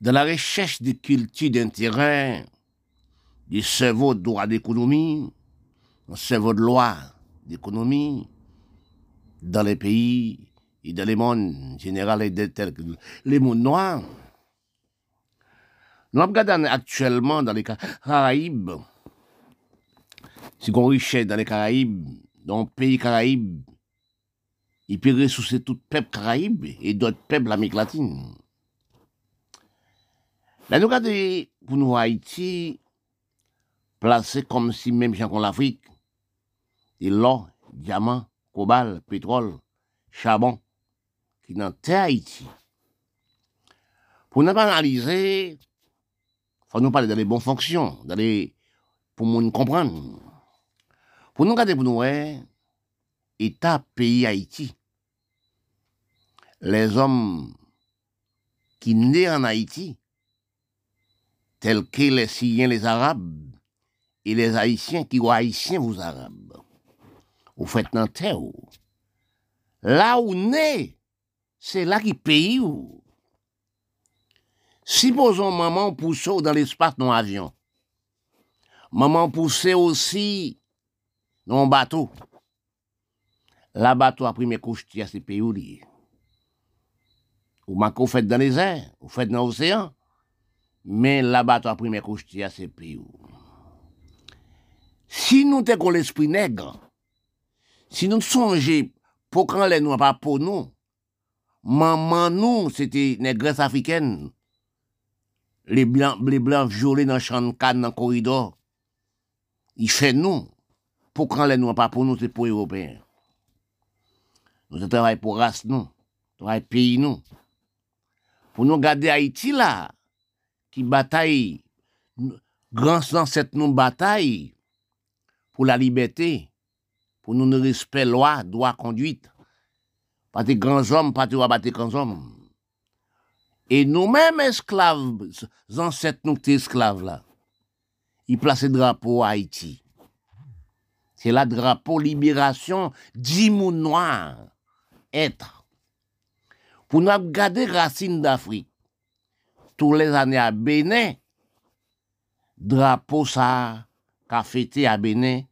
dans la recherche de culture d'intérêt, du cerveau de droit d'économie, un cerveau de loi d'économie, dans les pays et dans les mondes général et tels que les mondes noirs. Nous regardons actuellement dans les Caraïbes, si on richesse dans les Caraïbes, dans le pays Caraïbes, il peut ressourcer tout peuple Caraïbes et d'autres peuples l'Amérique latine. Là, nous regardons pour nous Haïti, placé comme si même en l'Afrique, et l'or, diamant, cobalt, pétrole, charbon, qui dans terre Haïti. Pour nous analyser, faut nous parler dans les bonnes fonctions, dans les, pour nous comprendre. Pour nous regarder pour nous, État, pays Haïti. Les hommes qui naissent en Haïti, tels que les Syriens, les Arabes, et les Haïtiens qui sont Haïtiens, vous Arabes. Vous faites dans terre. Là où naît, c'est là qui paye. Supposons maman pousse dans l'espace dans l'avion. Maman pousse aussi dans un bateau. La bateau a pris mes couches à ces pays. Ou vous faites dans les airs, vous faites dans l'océan. men labat apri me kouchti a se pi ou. Si nou te kon l'esprit neg, si nou sonje pou kan le nou apapou nou, maman nou se te negres afriken, le blan, le blan viole nan chan kan nan koridor, i chen nou, pou kan le nou apapou nou se pou européen. Nou se travay pou ras nou, travay peyi nou. Pou nou gade Haiti la, qui bataille, grand cette nous bataille pour la liberté, pour nous le respect loi, droit, conduite. Pas des grands hommes, pas de grands hommes. Et nous-mêmes esclaves, ancêtres nous esclaves là, ils placent le drapeau à Haïti. C'est la drapeau libération d'Imou noir, être. Pour nous garder racines d'Afrique, tous les années à Bénin, drapeau ça, qu'a à Bénin,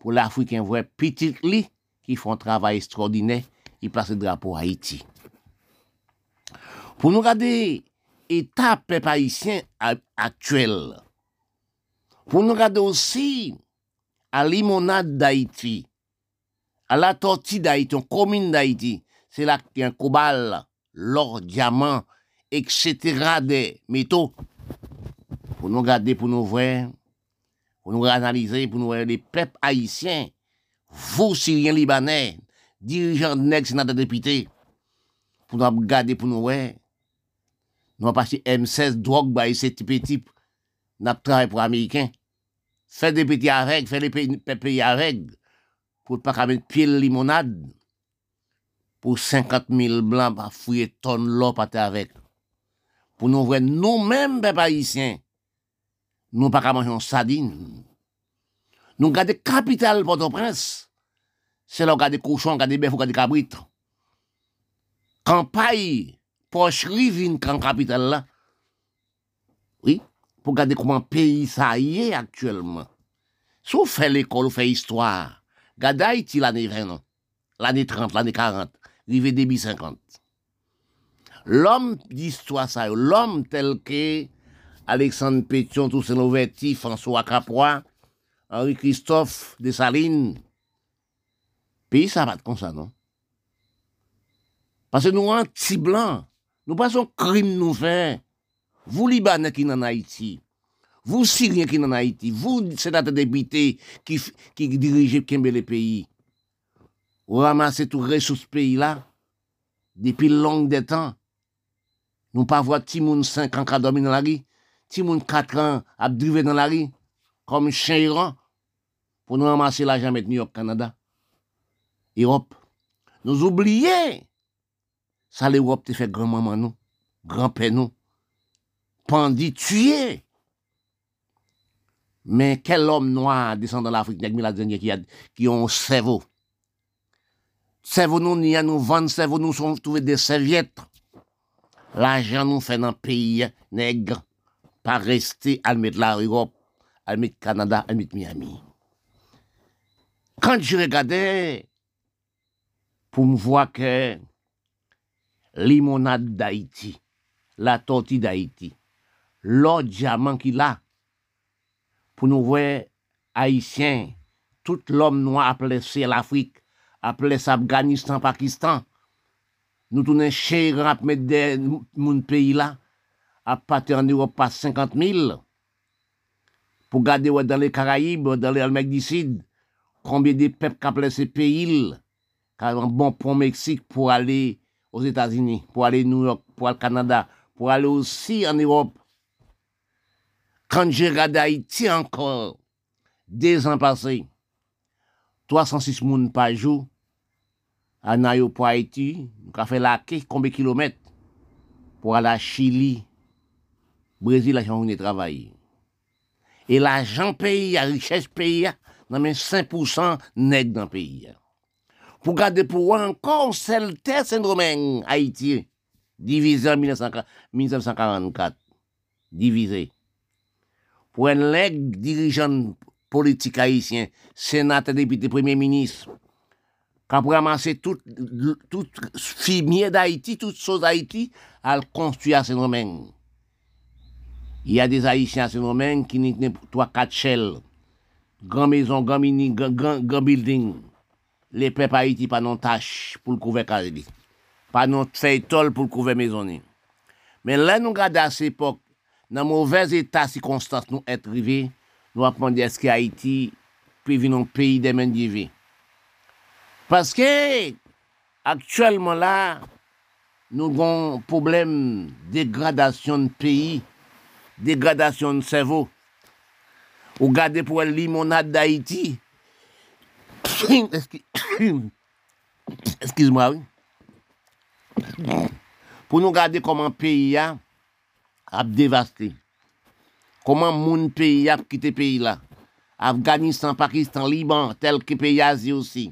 pour l'Africain vrai petit li, qui font un travail extraordinaire, ils placent le drapeau à Haïti. Pour nous regarder l'état haïtien actuel, pour nous regarder aussi à limonade d'Haïti, à la tortille d'Haïti, en commune d'Haïti, c'est là qu'il y a un cobalt, l'or, diamant, etc. de meto, pou nou gade, pou nou vwe, pou nou analize, pou nou vwe, le plep haisyen, vou sirien libanè, dirijan nek senat de depite, pou nou gade, pou nou vwe, nou apache M16, drog baye se tipe tip, nap traye pou Ameriken, fè de peti a reg, fè de pepe a reg, pou pa kamen pil limonade, pou 50.000 blan pa fouye ton lop ate avek. pou nou vwen nou menm pe paisyen, nou pa ka manjon sadine. Nou gade kapital Port-au-Prince, se la ou gade kouchon, gade bef ou gade kabrit. Kampay, poch rivin kan kapital la, oui, pou gade kouman peyi sa ye aktuelman. Sou fe l'ekol ou fe istwa, gade Haiti l'ane 20, l'ane 30, l'ane 40, rive debi 50. L'homme d'histoire ça, l'homme tel que Alexandre Pétion, Toussaint Louverti, François Caproy, Henri Christophe Dessalines. Pays ça va comme ça, non? Parce que nous, anti-blancs, nous passons crime nous. Vous, Libanais qui en Haïti, vous, Syriens qui en Haïti, vous, sénateurs députés qui, qui dirigez le pays, vous ramassez tout ressources pays-là depuis long des temps. Nous pas voir Timoun 5 ans qui dormi dans la rue, Timoun 4 ans à driver dans la rue, comme chien Iran, pour nous ramasser l'argent avec New York, Canada, Europe. Nous oublions ça, l'Europe te fait grand-maman grand-père nous. Pandit, tué. Mais quel homme noir descend dans l'Afrique, qui a, qui ont un cerveau. Cerveau nous, ni à nous vendre, cerveau nous sont trouver des serviettes. l'ajan nou fè nan peyi negre, pa reste almet la Europe, almet Kanada, almet Miami. Kant j regade, pou m vwa ke limonade d'Haïti, la torti d'Haïti, l'or diamant ki la, pou nou vwe Haïtien, tout l'om nou aple se l'Afrique, aple se Afganistan, Pakistan, nou tounen chey rap met de moun peyi la, ap pati an Europe pa 50 mil, pou gade wè dan le Karaib, dan le Almek Disid, konbye de pep kap lese peyil, kavan bon pon Meksik pou ale os Etats-Unis, pou ale New York, pou ale Kanada, pou ale osi an Europe. Kan jè gade Haiti ankor, de zan pase, 306 moun pa jou, jour, en pour Haïti, nous avons fait la combien de kilomètres pour aller à Chili, Brésil, la journée travail. Et l'argent pays, la richesse pays, dans 5% net dans le pays. Pour garder pour encore celle terre Saint-Domingue, Haïti, divisé en 1944. Divisé. Pour un leg dirigeant politique haïtien, sénateur, député, premier ministre, kap ramase tout, tout fimiye d'Haïti, tout sos d'Haïti, al konstuye a Saint-Domingue. Y a des Haïtiens a Saint-Domingue ki nitne 3-4 chèl, gran mezon, gran mini, gran, gran, gran building, le pep Haïti pa non tache pou l'kouve kaze li, pa non fey tol pou l'kouve mezon ni. Men lè nou gade a se epok, nan mouvez etat si konstans nou et rive, nou apman de eske Haïti, pi vi nou peyi demen divi. Paske, aktuelman la, nou gon problem degradasyon peyi, degradasyon sevo. Ou gade pou el limonade d'Haïti, eskiz mwa ou, pou nou gade koman peyi ya ap devaste. Koman moun peyi ya ap kite peyi la. Afganistan, Pakistan, Liban, tel ki peyi ya zi osi.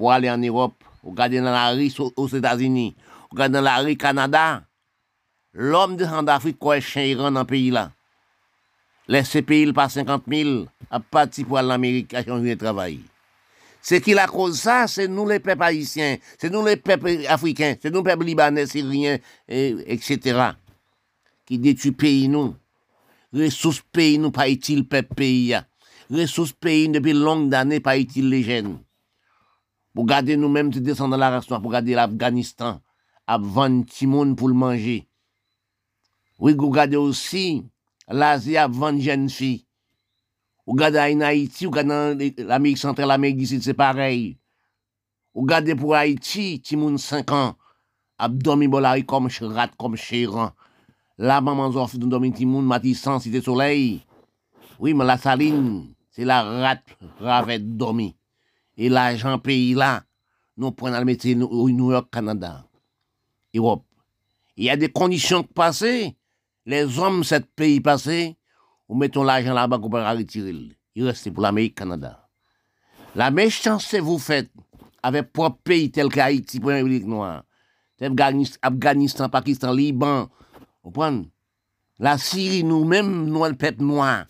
Pour aller en Europe, ou dans la rue aux États-Unis, ou dans la rue Canada. L'homme de d'Afrique quoi chien dans le pays là. Les CPI par 50 000 à partir pour l'Amérique à changer de travail. C'est qui la cause ça, c'est nous les peuples haïtiens, c'est nous les peuples africains, c'est nous les peuples libanais, syriens, etc. qui détruisent pays nous. Ressources pays nous, pas utile peuple pays. Ressources pays depuis longues années, pas utile les jeunes. Pour garder nous-mêmes, tu descends dans la race pour garder l'Afghanistan, à vendre monde pour le manger. Oui, vous regardez aussi l'Asie a 20 jeunes filles. Ou gade en Haïti, ou gade l'Amérique centrale, l'Amérique du c'est pareil. Ou gade pour Haïti, ti moun 5 ans, abdomi bolari comme comme chéran. La maman zof d'un domi ti moun, matissan, cité soleil. Oui, mais la saline, c'est la rat ravette domi. Et l'argent pays là, nous prenons le métier au New York, Canada, Europe. Il y a des conditions passées les hommes, cet pays passé, ou mettons l'argent là-bas qu'on peut retirer. Il reste pour l'Amérique, Canada. La méchanceté vous faites avec propre pays tel qu'Haïti, pour République noire, Afghanistan, Pakistan, Liban, vous? La Syrie, nous-mêmes, nous, le peuple noir,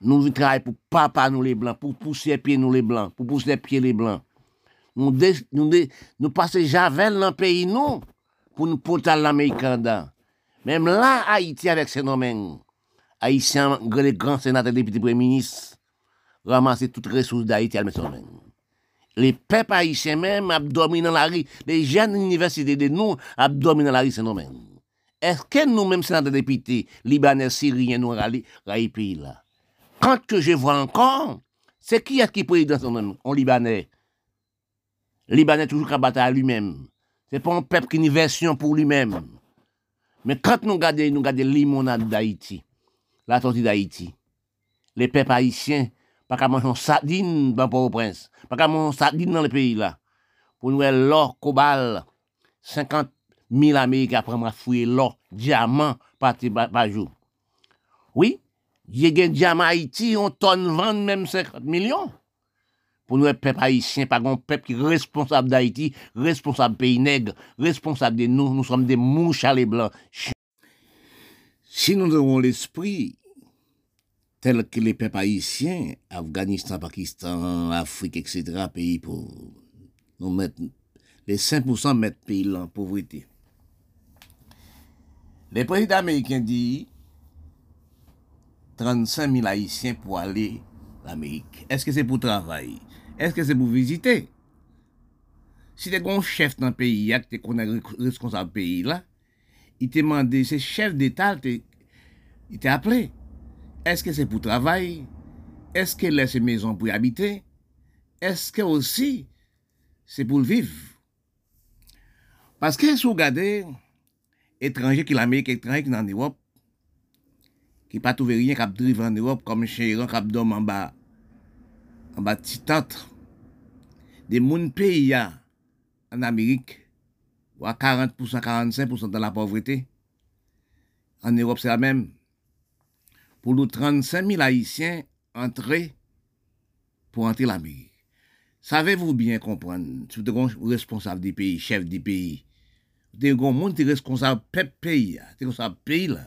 Nous travaillons pour papa nous les blancs, pour pousser les pieds nous les blancs, pour pousser les pieds les blancs. Nous, dé, nous, dé, nous passons javel dans le pays nous pour nous porter l'Américain Même là, Haïti avec ses nommés, Haïtiens, les grands sénateurs, députés, premiers ministres, ramasser toutes les ressources d'Haïti à même. Les peuples haïtiens même abdominent dans la rue. Les jeunes universités de nous abdominent dans la rue, c'est nous-mêmes. Est-ce que nous-mêmes, sénateurs, députés, libanais, syriens, nous rallions pays là? Quand que je vois encore, c'est qui est-ce qui président son? On Libanais. Libanais toujours qu'à à lui-même. C'est pas un peuple qui a une version pour lui-même. Mais quand nous regardons, nous regardons limonade d'Haïti, la tortue d'Haïti, les peuples haïtiens, pas qu'à manger sardine dans Port-au-Prince, pas qu'à manger sardine dans le pays là. Pour nous, l'or, cobalt, 50 000 Américains après à fouiller l'or, diamant par, par jour. Oui, Ye gen diam Haiti, yon ton vande menm 50 milyon. Pou nou e pep Haitien, pa gon pep ki responsab d'Haiti, responsab peyi neg, responsab de nou, nou som de mou chale blan. Si nou devon l'esprit, tel ke le pep Haitien, Afganistan, Pakistan, Afrique, etc., peyi pou nou met, le 5% met peyi lan, povriti. Le prezident Amerikien di, 35.000 Haitien pou ale l'Amerik. Eske se pou travay? Eske se pou vizite? Si te kon chef nan peyi ya, te kon responsable peyi la, i te mande se chef d'Etat, i te aple. Eske se pou travay? Eske lè se mezon pou y habite? Eske osi se pou l'viv? Paske sou gade etranje ki l'Amerik etranje ki nan Ewop, ki pa touve riyen kap drive an Europe kom chèran kap dom an ba an ba titant de moun peyi ya an Amerik ou a 40%, 45% dan la povreté an Europe se la mèm pou nou 35.000 Haitien antre pou antre l'Amerik. Savez-vous bien comprendre, sou te kon responsable di peyi, chef di peyi, te kon moun te responsable pep peyi, te kon sa peyi la,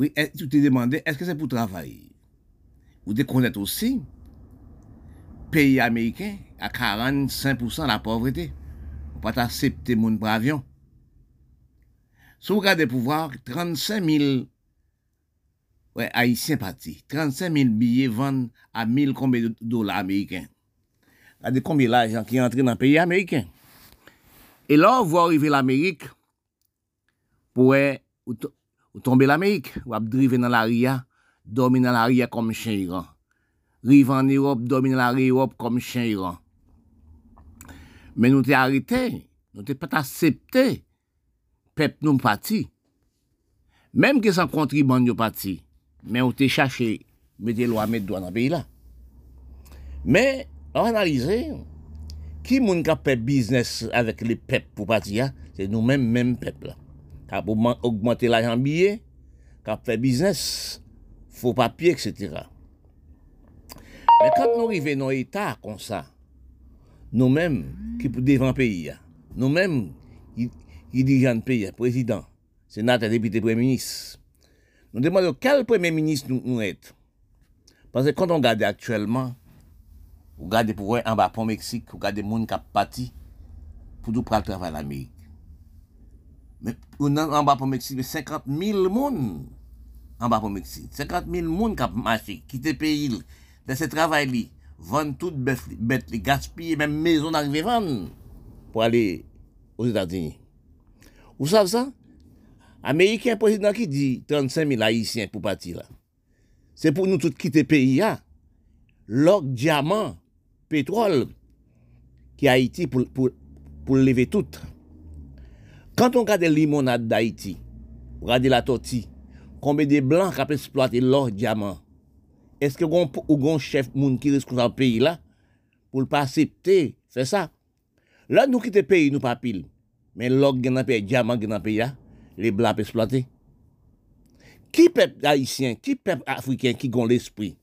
Oui, tu te demandais, est-ce que c'est pour travailler? Vous te connaître aussi, pays américain, à 45% la pauvreté. On pas accepter mon avion. Si vous regardez pouvoir, 35 000 ouais, haïtiens partis, 35 000 billets vendent à 1000 combien de dollars américains. Regardez combien d'argent qui est entré dans le pays américain. Et là, on voit arriver l'Amérique pour Ou tombe l'Amerik, wap drive nan la ria, domi nan la ria kom chen Iran. Rive an Europe, domi nan la ria Europe kom chen Iran. Men nou te harite, nou te pat asepte, pep nou pati. Mem ke san kontriban yo pati, men ou te chache, me de lwa met do an api la. Men, an analize, ki moun ka pep biznes avek le pep pou pati ya, se nou men men pep la. kap augmente l'ajan biye, kap fe biznes, fo papye, etc. Men kap nou rive nou etat kon sa, nou menm ki pou devan peyi ya, nou menm ki dirijan peyi ya, prezident, senat, depite, pre-ministre, nou deman yo kel pre-ministre nou, nou et. Pase kon nou gade aktuelman, ou gade pou wè an ba pou Meksik, ou gade moun kap pati, pou nou pral travay l'Amerik. Ou nan an ba pou Meksik, 50.000 moun an ba pou Meksik. 50.000 moun kap mache, kite pe il, lese travay li, van tout bet li, gaspye, men mezon ak vivan pou ale ou Etats-Unis. Ou sav sa? Amerikyen prezident ki di 35.000 Haitien pou pati la. Se pou nou tout kite peyi ya, lòk diamant, petrol, ki Haiti pou, pou, pou leve tout. Kant on gade limonade d'Haïti, gade la toti, konbe de blan kap esploate lor diamant, eske gon ou gon chef moun ki reskonsan peyi la, pou l'pa septe, se sa. La nou kite peyi nou pa pil, men lor genan peyi, diamant genan peyi la, le blan ap esploate. Ki pep Haitien, ki pep Afriken ki gon l'esprit?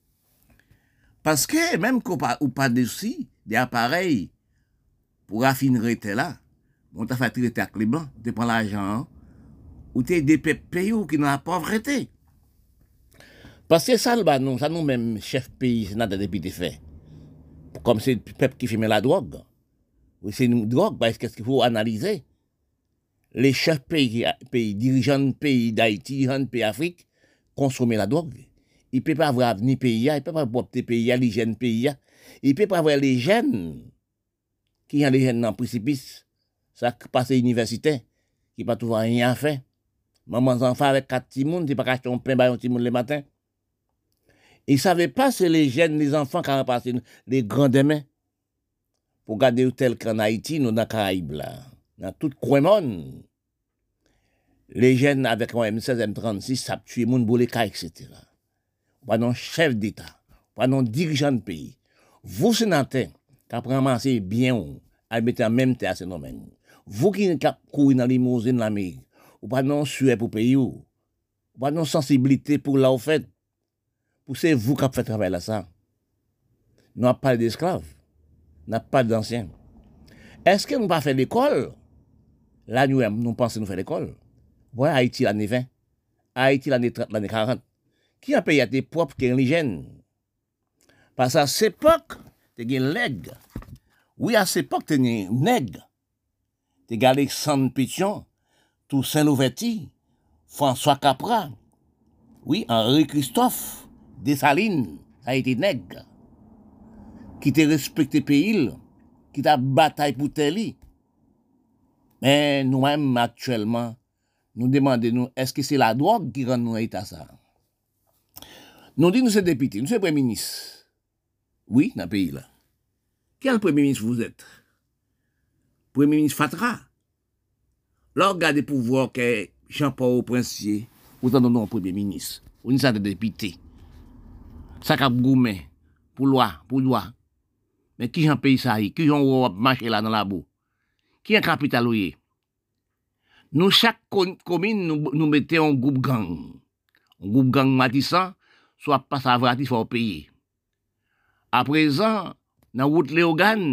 Paske, menm ko pa, ou pa desi, de aparey, pou rafinere te la, on ta fatire te ak li blan, te pran l'ajan, ou te depe peyi ou ki nan la povrete. Paske sal ba nou, sa nou menm chef peyi se nan de depi te fe. Kom se pep ki fime la drog. Ou se nou drog, ba eske eske fwo analize. Le chef peyi, dirijan peyi d'Haïti, dirijan peyi Afrik, konsome la drog. I pe pa avrav ni peyi ya, i pe pa avrav te peyi ya, li jen peyi ya. I pe pa avrav le jen, ki jan le jen nan precipis, sa pase universite, ki pa touvan yon an fe. Maman zanfa avek kat timoun, ti pa kache ton pen bayon timoun le maten. Il e savait pas c'est les jeunes, les enfants qui ont passé les grands demain pour garder hôtel qu'en Haïti, nous dans Caraïbes là, dans tout coin monde. Les jeunes avec un M16, M36, ça tué moun boleka, etc. Pendant chef d'État, pendant dirigeant de pays, vous sénateurs, qui pris bien, à mettre en même terre, c'est nous-mêmes. Vous qui êtes couru dans les limousine l'Amérique, ou pas non sueur pour payer ou, pas non sensibilité pour la fait. Pour c'est vous qui faites travail là ça. Nous n'avons pas d'esclaves, nous n'avons pas d'anciens. Est-ce que nous pas fait l'école? Là, nous, nous pensons nous faire l'école. Ouais Haïti l'année 20, Haïti l'année 30, l'année 40. Qui a payé à tes propres qui indigènes? Parce qu'à cette époque, tu as nègre. Oui, à cette époque, tu as nègre. te Alexandre Pétion, Toussaint Louvetti, François Capra, oui, Henri Christophe, Dessalines, ça a été nègre, qui te respecté pays, qui t'a bataille pour tel Mais nous-mêmes, actuellement, nous demandons, nous, est-ce que c'est la drogue qui rend nous à l'état ça? Nous disons, nous sommes députés, nous sommes premier ministre. Oui, dans le pays là. Quel premier ministre vous êtes? Premier Ministre Fatra. Lò gade pou vò ke Jean-Paul Prinsier ou tan donon Premier Ministre, ou ni sa de depite. Sa kap goumen pou lwa, pou lwa. Men ki jan peyi sa yi, ki jan wò wap mache la nan la bo. Ki jan kapital ou ye. Nou chak komine nou, nou mette an goup gang. An goup gang matisan, so ap pas avrati fò peye. A prezan, nan wout Leogan,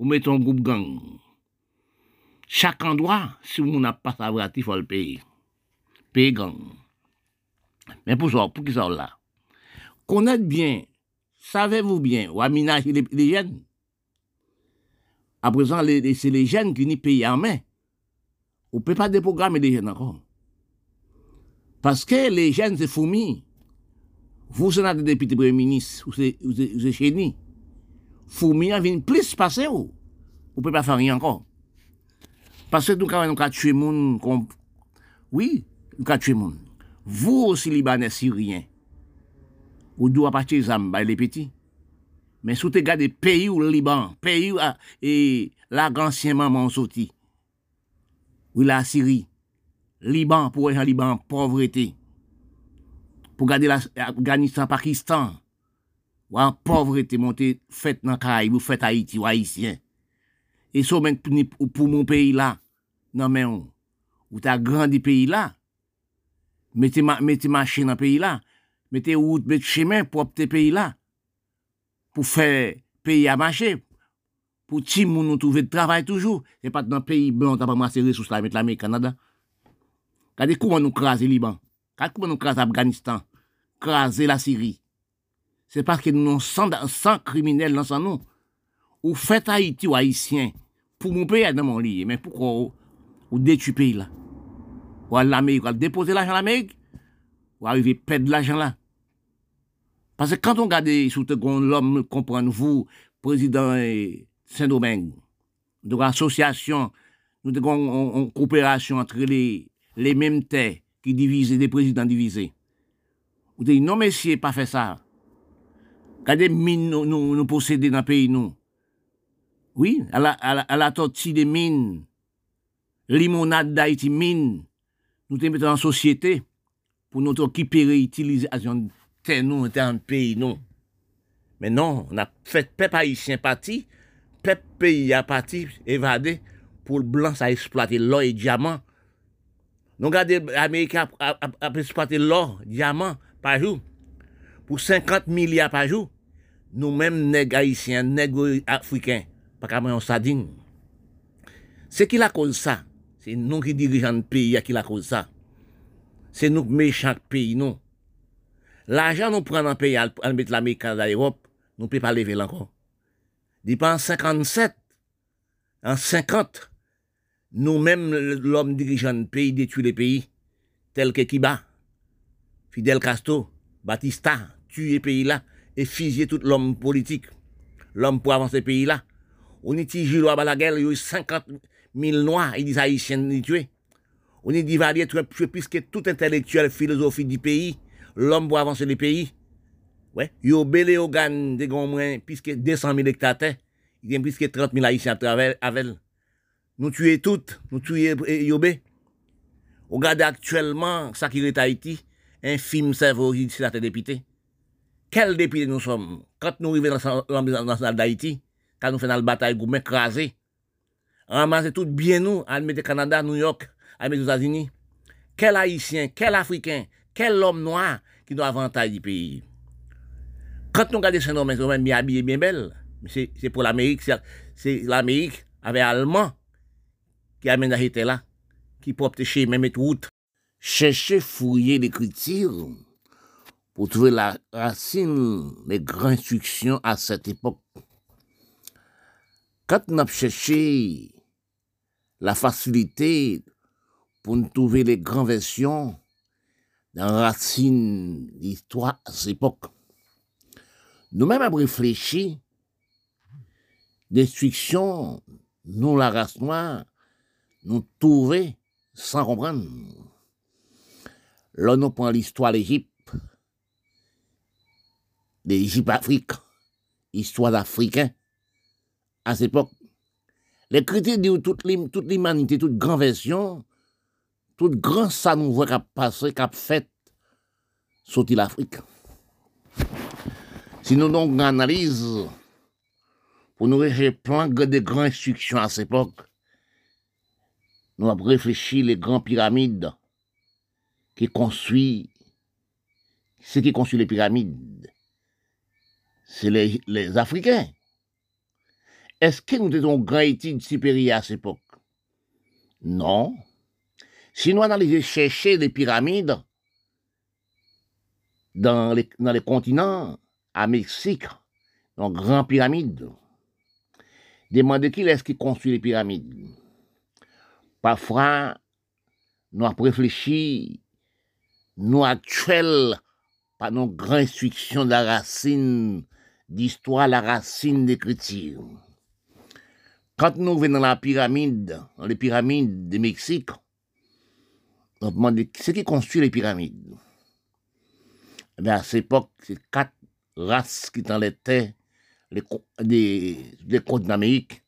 Nous mettons groupe gang. Chaque endroit, si vous n'avez pas savoir il faut le payer. Payer gang. Mais pour ça, pour qui ça là? Connaître bien, savez-vous bien, ou aménager les, les jeunes? À présent, c'est les jeunes qui n'y payent en main. On ne peut pas déprogrammer les jeunes encore. Parce que les jeunes, c'est fourmis. Vous, des députés premier ministre, vous êtes chez fourmi a vin plis pase ou, ou pe pa fè riyan kon. Pase nou ka wè nou ka tue moun, kon... oui, nou ka tue moun. Vou osi libanè si riyen, ou dou apati zam bay le peti. Men sou te gade peyi ou liban, peyi ou a, e la gansyenman man soti. Ou la Siri, liban pou wè jan liban, povrete. Pou gade la Afganistan, Pakistan, Wan povre te monte fèt nan Karaibou, fèt Haiti ou Haitien. E sou men pou moun peyi la, nan men ou, ou ta grandi peyi la, mette machin nan peyi la, mette wout bet chemen pou apte peyi la, pou fè peyi a machin, pou ti moun nou touve travay toujou, se pat nan peyi blan ta pa mase resous la met la me Kanada. Kade kouman nou krasi Liban, kade kouman nou krasi Afganistan, krasi la Siri, Se paske nou nou san, san kriminel nan san nou. Ou fet Haiti ou Haitien, pou moun peye nan moun liye, men pou kwa ou, ou detu peyi la. Ou al l'Amerik, ou al depote l'ajan l'Amerik, ou arrive ped l'ajan la. Pase kanton gade sou te kon l'om kompran vou, prezident eh, Saint-Domingue, de l'associasyon, nou te kon koopérasyon entre les mèm tè ki divize, les présidents divize. Ou te di, non messier, pa fè sa. Gade min nou, nou, nou posede nan peyi nou. Oui, ala, ala, ala toti de min. Limonade da iti min. Nou te mette an sosyete pou nou to kipere itilizasyon ten nou ente an peyi nou. Men non, on ap fèt pep haïsyen pati, pep peyi a pati evade pou blan sa esplate lò e diamant. Nou gade Amerika ap esplate lò, diamant, pa joun. Pour 50 milliards par jour, nous-mêmes, nègres haïtiens, africains, pas comme un sardine. C'est qui la cause ça? C'est nous qui dirigeons le pays qui la cause ça? C'est nous méchants pays, non? L'argent nous prend dans le pays, à mettre l'Amérique dans l'Europe, nous ne pouvons pas lever encore. Depuis en 57, en 50, nous-mêmes, l'homme dirigeant le pays, détruit le pays, tel que Kiba. Fidel Castro, Batista, tuer pays là et fusiller tout l'homme politique, l'homme pour avancer pays là. On y dit Gilles la guerre, il y a eu 50 000 noirs, ils disent haïtiens ni tuer. On Valier tuer puisque tout intellectuel, philosophie du pays, l'homme pour avancer le pays. Ouais, il y a belé au gan de moins puisque 200 000 hectares, il y a plus que 30 000 haïtiens à travers avec. Nous tuer toutes, nous tuer Yobé. Regardez actuellement, ça qui est Haïti, infime cerveau ici la député. quel député nous sommes. Quand nous arrivons dans l'Assemblée nationale d'Haïti, quand nous faisons la bataille, nous écraser, ramasser tout bien nous, admettre Canada, New York, admettre les États-Unis. Quel Haïtien, quel Africain, quel homme noir qui nous avantage du pays. Quand nous regardons ces hommes, ils bien habillés, bien belles. C'est pour l'Amérique, c'est l'Amérique avec Allemand qui amène la là, qui peut chez même route. Cherchez, fouiller l'écriture. Pour trouver la racine des grandes instructions à cette époque. Quand on a cherché la facilité pour trouver les grandes versions dans la racine d'histoire à cette époque, nous-mêmes avons réfléchi destruction, nous, la race noire, nous trouver sans comprendre. Là, nous prenons l'histoire de l'Égypte, l'Égypte Afrique, histoire d'Africains, à cette époque. Les critiques disent toute l'humanité, toute grande version, toute grande ça nous voit qu'a passé, qu'a fait, sortir l'Afrique. Si nous donc analyse pour nous réfléchir plein de grandes instructions à cette époque, nous avons réfléchi les grandes pyramides qui construisent, ce qui construit les pyramides, c'est les, Africains. Est-ce que nous avons une grande étude supérieure à cette époque? Non. Si nous analysons chercher les pyramides dans les, continents, à Mexique, dans grandes pyramides, demandez qui est-ce qui construit les pyramides? Parfois, nous avons réfléchi, nous actuels, par nos grandes instructions de la racine d'histoire, la racine d'écriture. Quand nous venons dans la pyramide, dans les pyramides de Mexique, on demande qui qui construit les pyramides? Eh à cette époque, c'est quatre races qui dans les des, des côtes d'Amérique.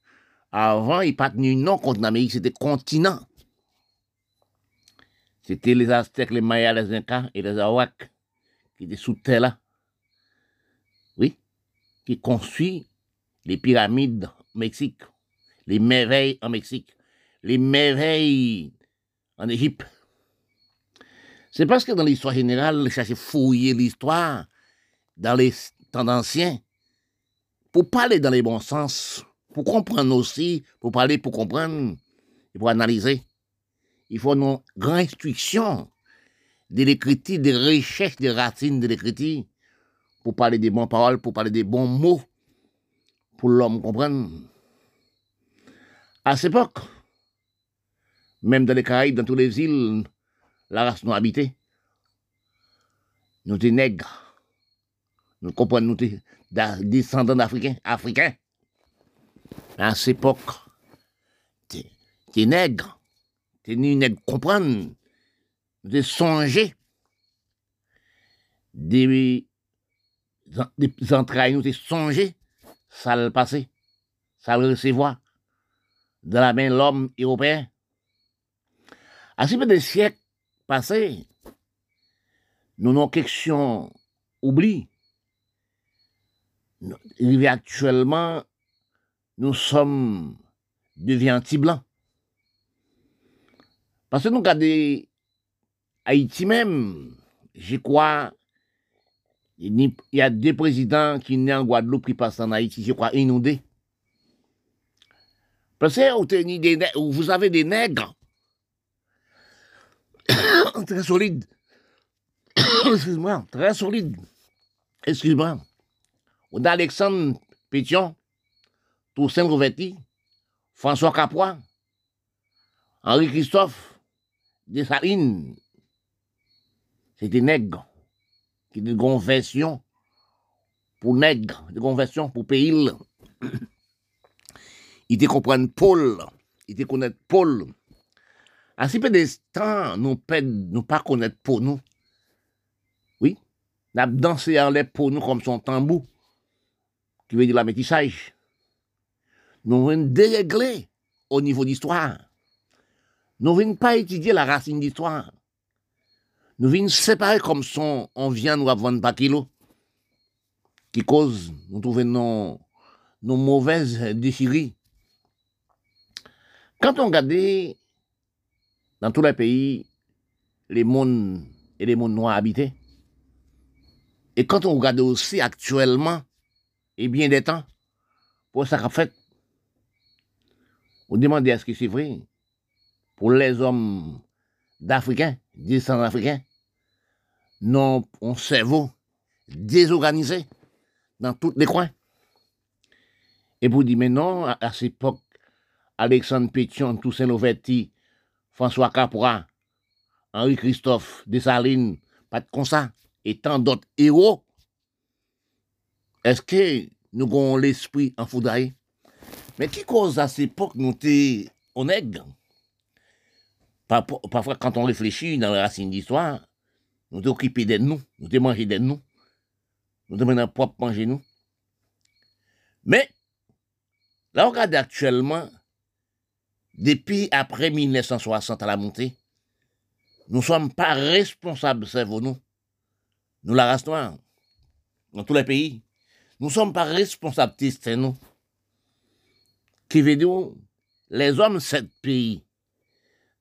Avant, il n'y pas tenu nom contre l'Amérique, c'était continent. C'était les Aztèques, les Mayas, les Incas et les Arawaks qui étaient sous terre là. Qui construit les pyramides au Mexique, les merveilles en Mexique, les merveilles en Égypte. C'est parce que dans l'histoire générale, chercher fouiller l'histoire dans les temps anciens, pour parler dans les bons sens, pour comprendre aussi, pour parler, pour comprendre, et pour analyser. Il faut une grande instruction de l'écriture, des recherches des racines de l'écriture, pour parler des bonnes paroles, pour parler des bons mots, pour l'homme comprendre. À cette époque, même dans les Caraïbes, dans toutes les îles, la race non habitée, nous étions nègres. Nous comprenons, nous étions descendants d'Africains, Africains. À cette époque, t'es nègre, t'es ni nègre comprendre, de songer des, des entrailles, nous songer, ça le passer, ça le recevoir dans la main l'homme européen. À ce peu siècles passés, nous n'avons question oubli actuellement, nous sommes devenus anti-blancs. Parce que nous regardons Haïti même, je crois, il y a deux présidents qui naissent en Guadeloupe qui passent en Haïti, je crois, inondés. Parce que vous avez des nègres très solides. Excuse-moi, très solides. Excuse-moi d'Alexandre Pétion, Toussaint Rouvetti, François Capois, Henri Christophe, Dessalines, c'était nègres, qui de conversion pour nègres, de conversion pour pays. Il te comprennent Paul, il te connaître Paul. À ce peu de temps, nous ne pas connaître pour nous. Oui, nous dansé en l'air pour nous comme son tambour qui veut dire la métissage? Nous venons dérégler au niveau d'histoire. Nous ne venons pas étudier la racine d'histoire. Nous venons séparer comme son, on vient nous avoir pas kilo, qui cause, nous nos, nos mauvaises déchirées. Quand on regarde dans tous les pays, les mondes et les mondes noirs habités, Et quand on regarde aussi actuellement, et bien des temps, pour ça qu'a fait, on demande est-ce que c'est vrai pour les hommes d'Africains, descendants africains, non un cerveau désorganisé dans tous les coins. Et vous dites, mais non, à, cette époque, Alexandre Pétion, Toussaint Louverty, François Capra, Henri-Christophe Dessalines, pas de comme et tant d'autres héros, est-ce que nous avons l'esprit en foudraille? Mais qui cause à cette époque nous sommes honnêtes? Parfois, quand on réfléchit dans la racine d'histoire, nous occupés de nous, nous sommes mangés de nous, nous sommes notre propre manger nous. Mais, là, on regarde actuellement, depuis après 1960 à la montée, nous ne sommes pas responsables, c'est nous. Nous, la race noire, dans tous les pays, nous ne sommes pas responsables, c'est nous. Qui veut dire, les hommes de ce pays,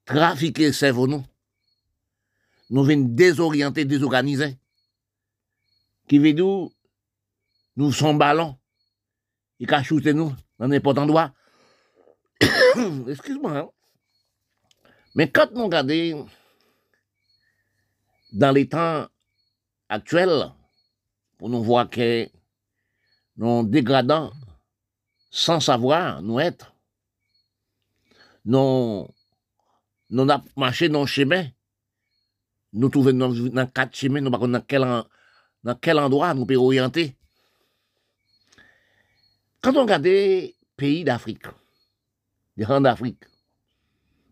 trafiquer cerveau nous. Nous venons désorienter, désorganiser. Qui veut dire, nous sommes ballons. Ils cachent nous dans n'importe endroit. Excuse-moi. Hein. Mais quand nous regardons dans les temps actuels, pour nous voir que nous dégradons sans savoir nous être, nous nous marché dans le chemin. Nous trouvons dans, quatre chemins, nous ne dans quel, dans quel endroit nous pouvons orienter? Quand on regarde les pays d'Afrique, les grands d'Afrique,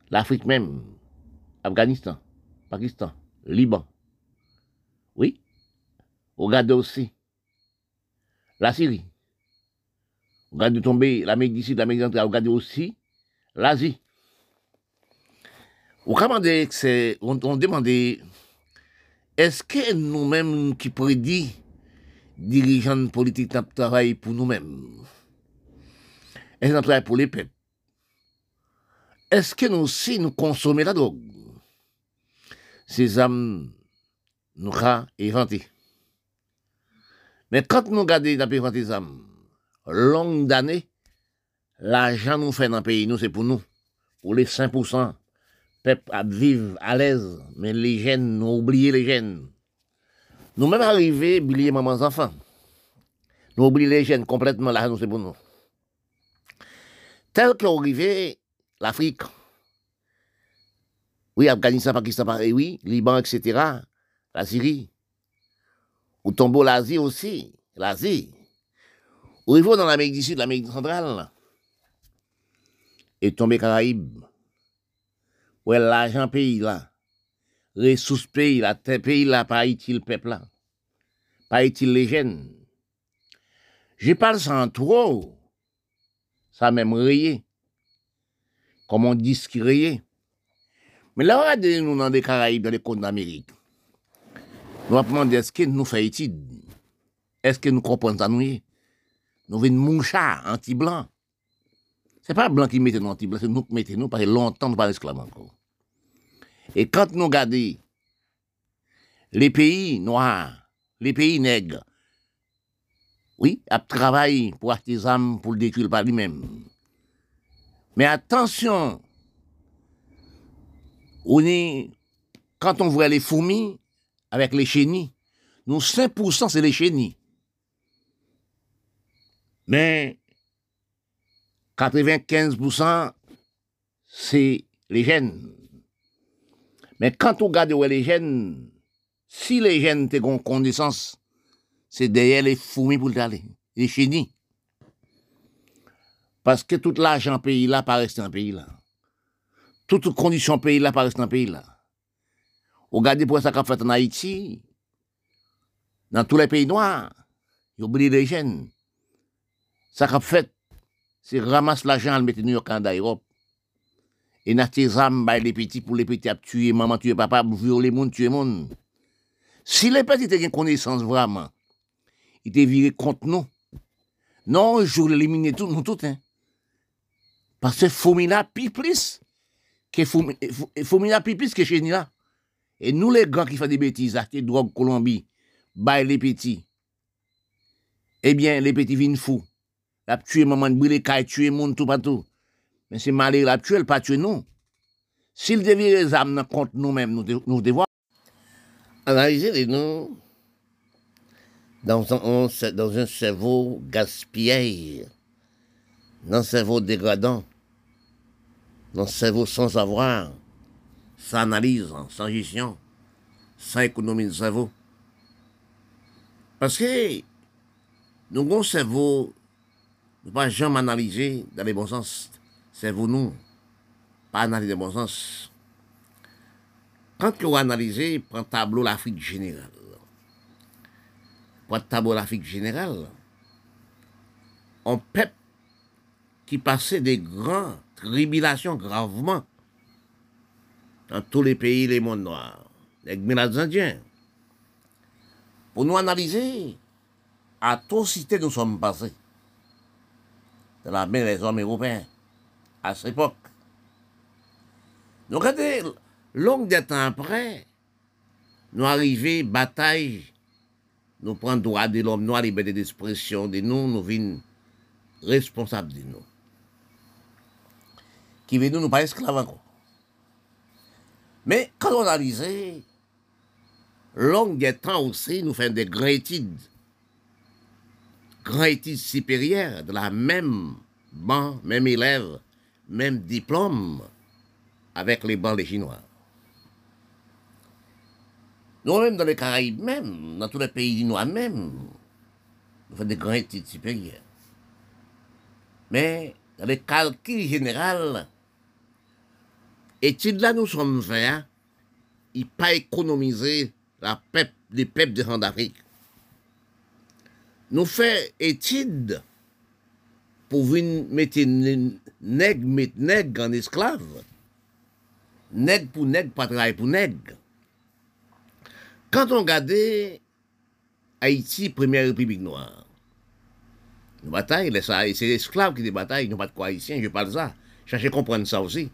l'Afrique même, Afghanistan, Pakistan, Liban, oui, on regarde aussi la Syrie, on regarde tomber l'Amérique Sud, l'Amérique centrale, on regarde aussi l'Asie. On demandait, est-ce que nous-mêmes qui prédit dirigeants politiques travaillent pour nous-mêmes? Est-ce qu'on travaille pour les peuples? Est-ce que nous aussi nous consommons la drogue? Ces âmes nous avons inventé. Mais quand nous regardons dans les âmes, longue d'années, l'argent nous fait dans le pays, nous, c'est pour nous, pour les 5% à vivre à l'aise, mais les jeunes, nous oublié les jeunes. Nous même arrivés, oublier maman enfants. Nous oublions les jeunes complètement, là, nous c'est pour nous. Tel arrivé l'Afrique, oui, Afghanistan, Pakistan, oui, Liban, etc., la Syrie, ou tombeau l'Asie aussi, l'Asie, au niveau dans l'Amérique du Sud, l'Amérique centrale, et tombé Caraïbes, wè l'ajan peyi la, resous peyi la, te peyi la pa itil pepla, pa itil le jen. Je pal san tro, sa mèm reye, komon diski reye. Men la wè de nou nan de Karaib, de le kon d'Amerik, nou apman de eske nou fè itid, eske nou kompon sa nou ye, nou ven moun cha anti-blan. Se pa blan ki mette nou anti-blan, se nou ki mette nou, pari lontan nou pari esklav anko. Et quand nous regardons les pays noirs, les pays nègres, oui, à travailler pour acheter âmes pour le détruire par lui-même. Mais attention, on est, quand on voit les fourmis avec les chenilles, nous 5% c'est les chenilles. Mais 95% c'est les gènes. Men kant ou gade wè le jen, si le jen te kon kondisans, se deye le foumi pou l'tale. E chini. Paske tout l'ajan peyi la pa reste an peyi la. Tout kondisyon peyi la pa reste an peyi la. Ou gade pou sa ka fèt an Haiti, nan tout le peyi noir, yo bli le jen. Sa ka fèt, se ramasse l'ajan al mette New York an da Europe. E nate zam bay le peti pou le peti ap tue maman, tue papa, pou viole moun, tue moun. Si le peti te gen konesans vraman, i te vire kont nou. Non, jou l'elimine tout, nou tout, hein. Pase fomina pi plis, ke fomina pi plis ke chenila. E nou le gran ki fa de betiz, ate drog Kolombi, bay le peti. Ebyen, eh le peti vin fou. Ap tue maman, bile kay, tue moun, tout patou. Mais c'est malé la pas tuer nous. S'il devait les âmes contre nous-mêmes, nous, devons analyser les nous dans un, cerveau gaspillé, dans un cerveau dégradant, dans un cerveau sans avoir, sans analyse, sans gestion, sans économie de cerveau. Parce que nous avons un cerveau, nous ne pas jamais analyser dans les bons sens. Cerveau nous, pas analyser les bons sens. Quand vous analysez, prend tableau l'Afrique générale. Pour tableau l'Afrique générale, on peuple qui passait des grandes tribulations gravement dans tous les pays, les mondes noirs, les Gménades indiens. Pour nous analyser, à atrocité nous sommes passés. De la main des hommes européens, à cette époque. Donc, regardez, long des temps après, nous arrivons, bataille, nous prenons droit de l'homme noir, liberté d'expression de nous, nous venons responsables de nous. Qui veut nous, nous pas esclaves. Mais quand on analyse, long des temps aussi, nous faisons des grand études supérieures de la même banc, même élève, même diplôme avec les bancs des Chinois. Nous-mêmes, dans les Caraïbes même, dans tous les pays chinois même, nous faisons des grandes études supérieures. Mais dans les calculs généraux, études là nous sommes faits, hein, il pas économiser la pep, les peuples de d'Afrique nous faisons étude pou vin mette neg, mette neg an esklav. Neg pou neg, patray pou neg. Kanton gade Haiti, Premier Republik Noir, nou batay, lè sa, se esklav ki de batay, nou bat kwa Haitien, je pal za, chache komprenn sa osi.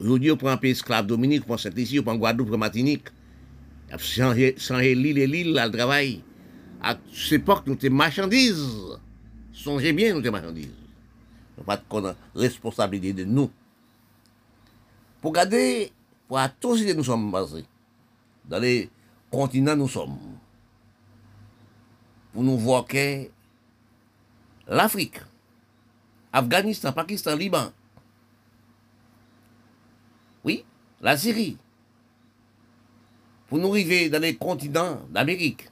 Jodi yo pran pe esklav Dominik, pran Saint-Esi, yo pran Guadeloupe, pran Martinique, ap chanje l'il et l'il al travay. Ak sepok nou te machandiz, Songez bien, nous étions marchandises. Nous pas de responsabilité de nous. Pour garder, pour tous nous sommes basés, dans les continents nous sommes, pour nous voir que l'Afrique, Afghanistan, Pakistan, Liban, oui, la Syrie, pour nous arriver dans les continents d'Amérique,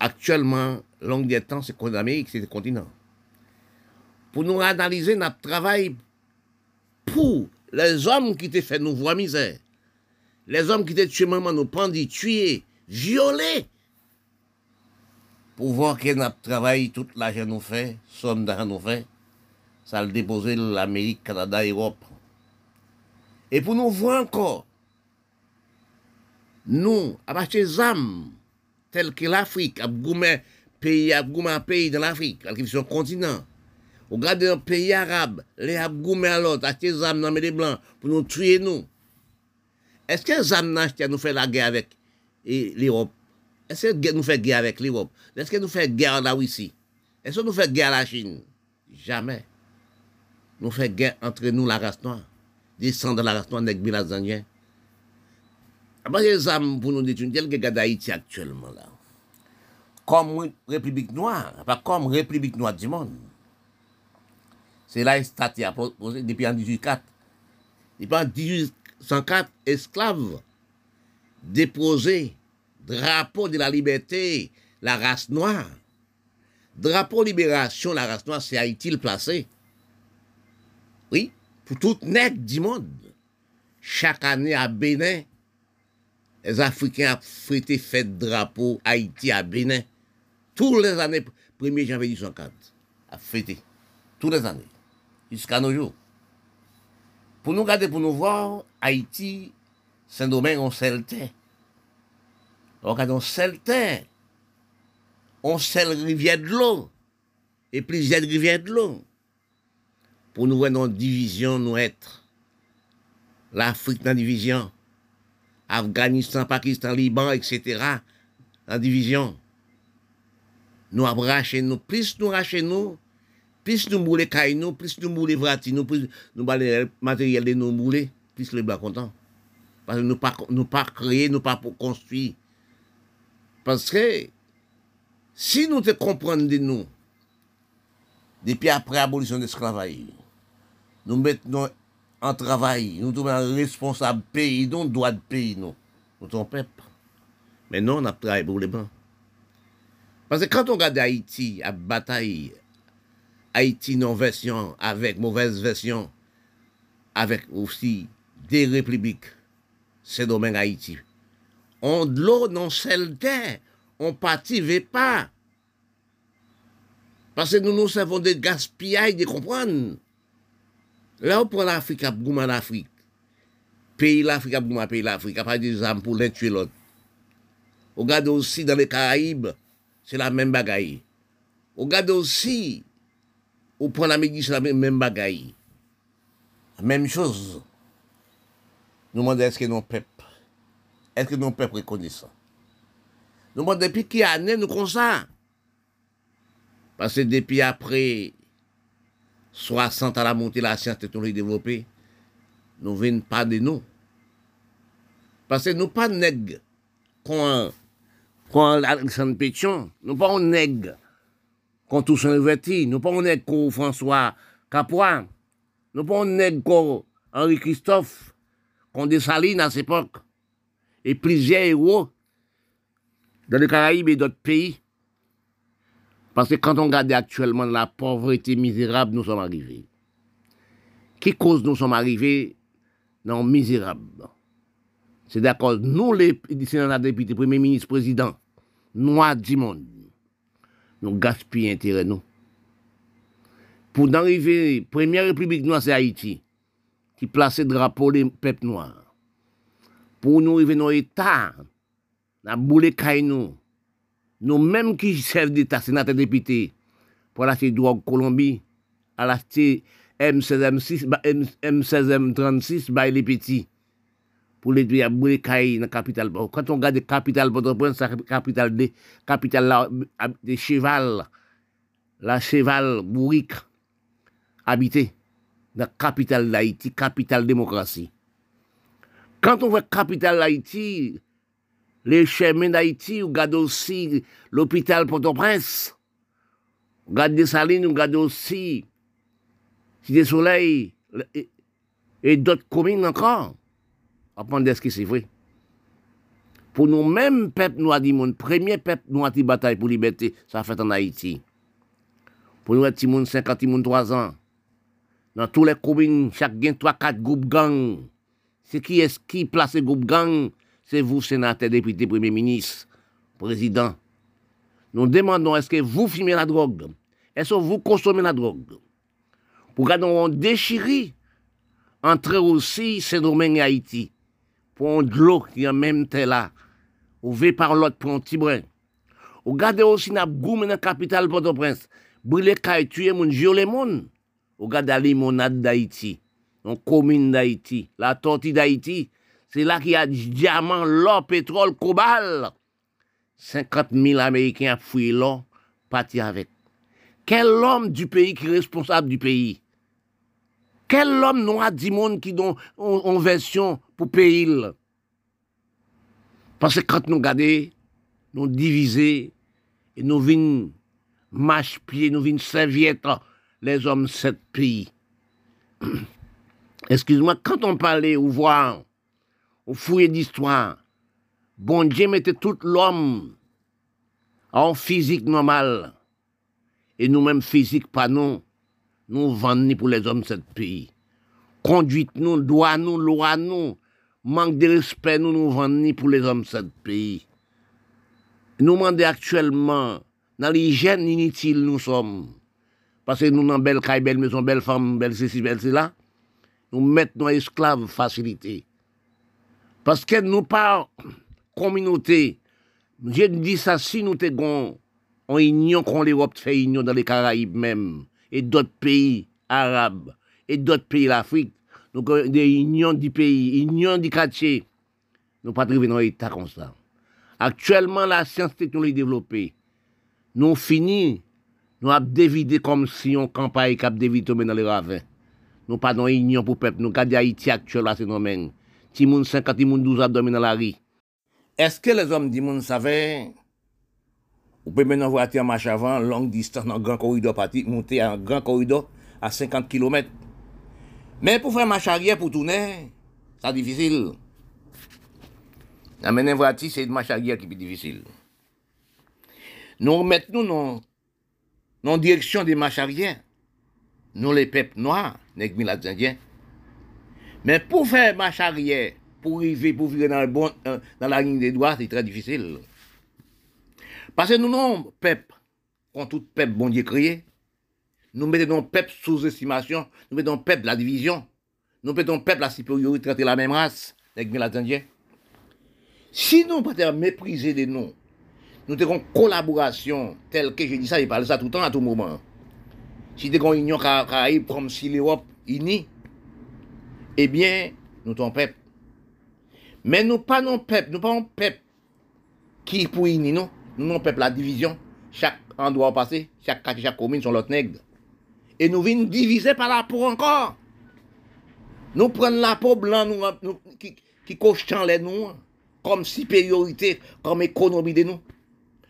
Actuellement, longue des temps, c'est qu'on Amérique, c'est le continent. Pour nous analyser notre travail pour les hommes qui t'ont fait nous voir misère, les hommes qui t'ont tué maman, nous pendus, tués, violés, pour voir que notre travail, toute l'argent nous fait, somme d'argent nous fait, ça le déposer l'Amérique, Canada, Europe. Et pour nous voir encore, nous, à partir des âmes, telles que l'Afrique, à peyi ap goume an peyi dan l'Afrik, al ki fi son kontinant. Ou gade an peyi Arab, le ap goume alot, achte zam nan me de blan, pou nou tuye nou. Eske zam nan achte nou fe la gey avèk e, l'Europe? Eske nou fe gey avèk l'Europe? Eske nou fe gey an la Wisi? Eske nou fe gey an la Chine? Jamè. Nou fe gey entre nou la rase noa. Disan de la rase noa nek bilazanyen. Apan se zam pou nou detoun tel ge gade Haiti aktuelman la. Comme République noire, pas comme République noire du monde. C'est là statut a posé depuis en 1804. Depuis en 1804, esclaves déposé drapeau de la liberté, la race noire. Drapeau libération, la race noire, c'est Haïti le placé. Oui, pour toute nègre du monde. Chaque année à Bénin, les Africains ont fêté fête drapeau Haïti à Bénin. Tous les années, 1er janvier 1804, a fêté. Tous les années. Jusqu'à nos jours. Pour nous regarder, pour nous voir, Haïti, Saint-Domingue, on celtait. On regarde, on celtait. On selle rivière de l'eau. Et plusieurs rivières de l'eau. Pour nous voir dans division, nous être. L'Afrique dans division. Afghanistan, Pakistan, Liban, etc. la division. Nou ap rache nou, plis nou rache nou, plis nou moule kay nou, plis nou moule vrati nou, plis nou bale materyel de nou moule, plis le bla kontan. Paske nou pa, nou pa kreye, nou pa konstwi. Paske, si nou te komprende de nou, depi apre abolisyon de sklavay, nou met nou an travay, nou tou men responsable peyi, nou doa de peyi nou, nou ton pep. Men nou, nou ap travay pou le ban. Parce que quand on regarde Haïti à bataille, Haïti non-version, avec mauvaise version, avec aussi des républiques, c'est domaine Haïti. On de l'eau non celle terre, on partivait pas. Parce que nous nous savons des gaspillages, de comprendre. Là, on prend l'Afrique, à Gouma l'Afrique. Pays l'Afrique, à Gouma, pays l'Afrique, après des armes pour l'un tuer l'autre. On regarde aussi dans les Caraïbes, se la men bagayi. Ou gade osi, ou pran la medis la men bagayi. Mem chouz. Nou mande eske nou pep. Eske nou pep rekonesa. Nou mande depi ki ane nou konsa. Pase depi apre 60 a la monte la siyans teknoloji devlopi, nou ven pa de nou. Pase nou pa neg kon an quand Alexandre Pétion, nous pas nègres quand Toussaint Verti, nous pas nègres quand François Capois, nous pas nègres quand Henri Christophe, quand Dessalines à cette époque, et plusieurs héros dans les Caraïbes et d'autres pays. Parce que quand on regarde actuellement la pauvreté misérable, nous sommes arrivés. Qui cause nous sommes arrivés dans misérable? Se d'akor nou le senat depite, premier ministre, prezident, nou a di moun. Nou gaspye intere nou. Pou d'anrive, premier republik nou a se Haiti, ki plase drapo le pep nou a. Pou nou rive nou etat, na boule kay nou. Nou menm ki chef d'etat, senat depite, pou ala se drog Kolombi, ala se M16M36, M16M36, bay le peti. pou le dwe a mwere kaye nan kapital. Quand on gade kapital Port-au-Prince, sa kapital de, kapital la, de cheval, la cheval bourik, habite, nan kapital d'Haïti, kapital demokrasi. Quand on voit kapital d'Haïti, le chemin d'Haïti, ou gade osi l'hôpital Port-au-Prince, ou gade Desalines, ou gade osi Cité Soleil, et, et d'autres communes encore. Apprendre ce que c'est vrai. Pour nous-mêmes, peuple noir du monde, premier peuple noir qui bataille pour liberté, ça fait en Haïti. Pour nous, petit monde 50, 3 ans. Dans tous les communes, chaque gain 3, 4 groupes gang. C'est qui est-ce qui place groupe gang? c'est vous, sénateur, député, premier ministre, président. Nous demandons est-ce que vous fumez la drogue? Est-ce que vous consommez la drogue? Pour que nous déchirer entre aussi Saint-Domingue et Haïti. Pour de l'eau qui est même là. Ouvert par l'autre pour un petit brin. Regardez aussi la goum dans la capitale Port-au-Prince. Brûler caille, tuer mon violer mon. Regardez la limonade d'Haïti. La commune d'Haïti. La tortille d'Haïti. C'est là qu'il y a diamant, l'or, pétrole, cobalt. 50 000 Américains fouillé l'or, parti avec. Quel homme du pays qui est responsable du pays? Quel homme noir du monde qui donne en version pour payer Parce que quand nous regardons, nous divisons et nous venons mâche-pied, nous venons serviette les hommes de ce pays. Excuse-moi, quand on parlait ou voir au fouillé d'histoire, bon Dieu mettait tout l'homme en physique normale. Et nous-mêmes, physique pas nous, nous vendons pour les hommes de ce pays. Conduite nous, droit nous, loi nous, manque de respect nous, nous vendons pour les hommes de ce pays. Nous demandons actuellement, dans l'hygiène inutile nous sommes, parce que nous, dans belle caille, belle maison, belle femme, belle ceci, belle cela, nous mettons nos esclaves facilité. Parce que nous pas communauté. Je dis ça si nous sommes en union qu'on l'Europe fait union dans les Caraïbes même, et d'autres pays arabes et d'autres pays d'Afrique. Donc, euh, des unions du pays, unions du quartier. Nous pas trouvé dans l'état comme ça. Actuellement, la science technologie développée, nous fini, nous avons dévidé comme si on campagne cap dévidé dans les ravins. Nous pas dans union pour peuple. Nous regardons Haïti actuellement, c'est nous mêmes. Timoun 50, Timoun 12 abdomen dans la rue. Est-ce que les hommes du monde savaient Vous pouvez maintenant voir en marche avant, longue distance, dans un grand corridor, monter un grand corridor à 50 km. Mais pour faire marche arrière, pour tourner, c'est difficile. Amener voiture, c'est une marche arrière qui est difficile. Nous remettons nous dans direction des marches arrière. Nous, les peuples noirs, les Indiens. Mais pour faire marche arrière, pour arriver, pour vivre dans, le la ligne des droits, c'est très difficile. Parce que nous, non, peuple, quand tout peuple bon Dieu créé, nous mettons peuple sous estimation, nous mettons peuple la division, nous mettons peuple la supériorité, traiter la même race, avec les Indiens. Si nous pas mépriser des noms, nous avons collaboration telle que je dis ça, je parle ça tout le temps, à tout moment. Si nous avons une union caraïbe comme si l'Europe unie, eh bien, nous sommes peuple. Mais nous pas non peuple, nous pas un peuple qui pour unir nous, nous peuple la division. Chaque endroit passé, chaque chaque commune sont l'autre nègre. Et nous venons diviser par la peau encore. Nous prenons la peau blanc nous, qui, qui coche les nous comme supériorité, comme économie de nous.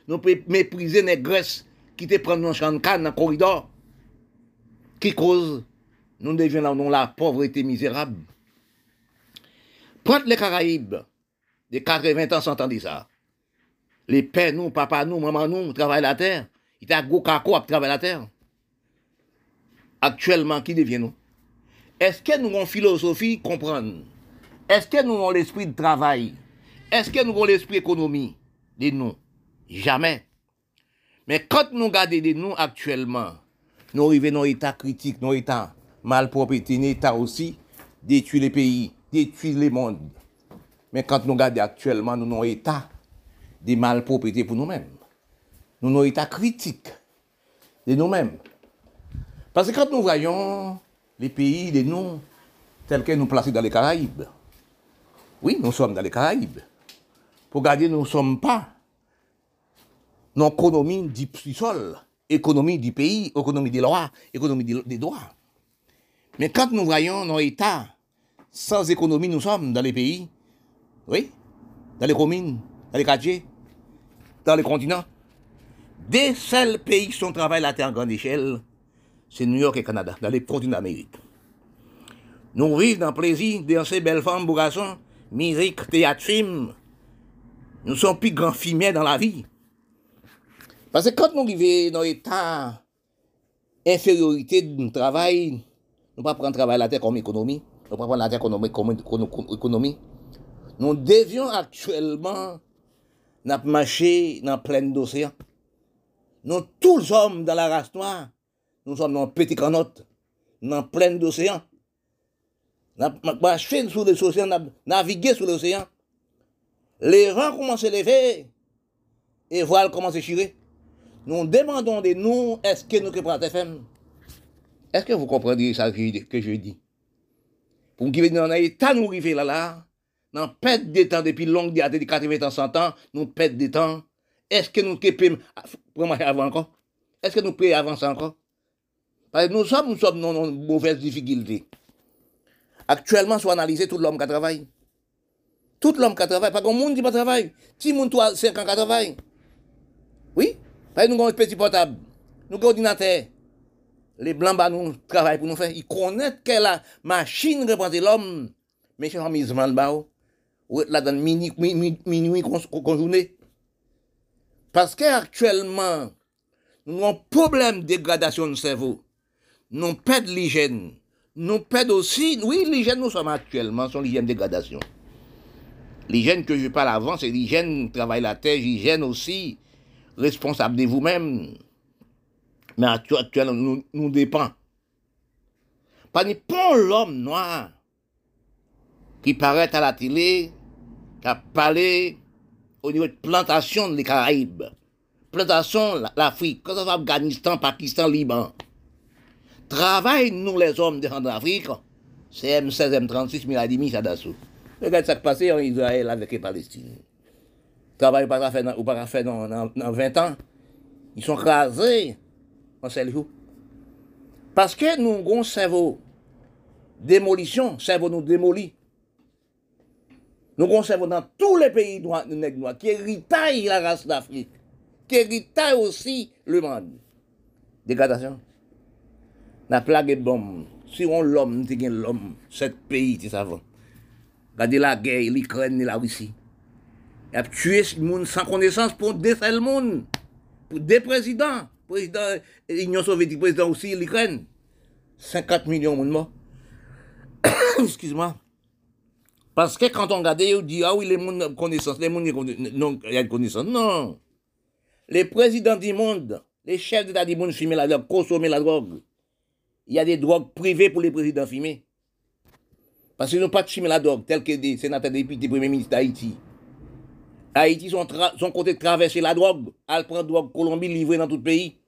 Nous pouvons mépriser les graisses qui te prennent dans le dans le corridor, qui cause, nous devenons la pauvreté misérable. Prendre les Caraïbes, des 80 ans, 100 ans de ça. les pères nous, papa nous, maman nous, travaillent la terre. Il t'a go kako à travailler la terre. Actuellement, qui devient nous Est-ce que nous avons philosophie comprendre Est-ce que nous avons l'esprit de travail Est-ce que nous avons l'esprit économie Des non. Jamais. Mais quand nous regardons des nous actuellement, nous arrivons dans l'état critique, dans l'état malpropreté, dans l'état aussi, détruire les pays, détruire les mondes. Mais quand nous regardons actuellement, nous avons l'état état de malpropreté pour nous-mêmes. Nous avons un état critique de nous-mêmes. Parce que quand nous voyons les pays de nous, tels que nous plaçons dans les Caraïbes, oui, nous sommes dans les Caraïbes. Pour garder, nous ne sommes pas dans l'économie du sol, économie du pays, économie des lois, économie des droits. Mais quand nous voyons nos États, sans économie, nous sommes dans les pays, oui, dans les communes, dans les quartiers, dans les continents? Des seuls pays qui sont la terre à grande échelle, c'est New York et Canada, dans les continents d'Amérique. Nous vivons dans le plaisir, dans ces belles femmes, beaux garçons, musique, théâtre, film, nous sommes plus grands dans la vie. Parce que quand nous vivons dans l'état infériorité de travail, nous ne pas prendre travail la terre comme économie, nous ne pas prendre la terre comme économie. Nous devions actuellement marcher dans plein d'océans. Nous, tous hommes dans la race noire, nous sommes dans petit canotte, dans plein d'océans. Nous marché sur les océans, naviguer sur l'océan les rangs commencent à lever et voilà comment c'est chirer. Nous demandons de nous, est-ce que nous sommes FM Est-ce que vous comprenez ça que je dis? Pour qui dans l'état nous arriver là nan pet de tan depi long di ate di 80 an, 100 an, nou pet de tan, eske nou ke pe, preman avan kon, eske nou pe avan san kon, pari nou som, nou som non mouvez difikilte. Aktuellement, sou analize tout l'homme ka travay, tout l'homme ka travay, pa kon moun di pa travay, ti moun to a 5 an ka travay, oui, pari nou kon peti potab, nou kon ordinater, le blan ba nou travay pou nou fe, i konet ke la machine reprante l'homme, Mes chers amis, je ou là dans minuit, minuit, journée. Parce qu'actuellement, nous avons un problème de dégradation de cerveau. Nous perdons l'hygiène. Nous perdons aussi, oui, l'hygiène, nous sommes actuellement, sont l'hygiène de dégradation. L'hygiène que je parle avant, c'est l'hygiène, travail la terre, l'hygiène aussi, responsable de vous-même. Mais actuellement, nous, nous dépend. Pas pas l'homme noir qui paraît à la télé, qui a parlé au niveau de plantation des Caraïbes, plantation l'Afrique, que ce soit Afghanistan, Pakistan, Liban. Travail, nous les hommes de l'Afrique, c'est M16, M36, Miradimi, Sadassou. Regarde ce qui passe en Israël avec les Palestiniens. travail pas ou pas fait dans, dans, 20 ans, ils sont crasés en seul jour. Parce que nous avons un cerveau démolition, cerveau nous démolit. Nous cerveau dans tous les pays noirs, qui héritent la race d'Afrique, qui héritent aussi le monde. Dégradation. La plague est bombe. Si on l'homme, nous l'homme, sept pays, tu savais. Regardez la guerre, l'Ukraine et la Russie. Il a tué le monde sans connaissance pour deux seuls monde. Pour deux présidents. Président l'Union soviétique, président aussi l'Ukraine. 50 millions de morts. Excuse-moi. Parce que quand on regarde, on dit, ah oui, les gens connaissance, les gens non, connaissance. Non. Les présidents du monde, les chefs d'État du monde fument la drogue, consomment la drogue. Il y a des drogues privées pour les présidents fumés. Parce qu'ils n'ont pas de fumer la drogue, tel que des sénateurs, députés, premiers ministres d'Haïti. Haïti sont, sont côté de traverser la drogue. Elle prend drogue Colombie livrée dans tout le pays.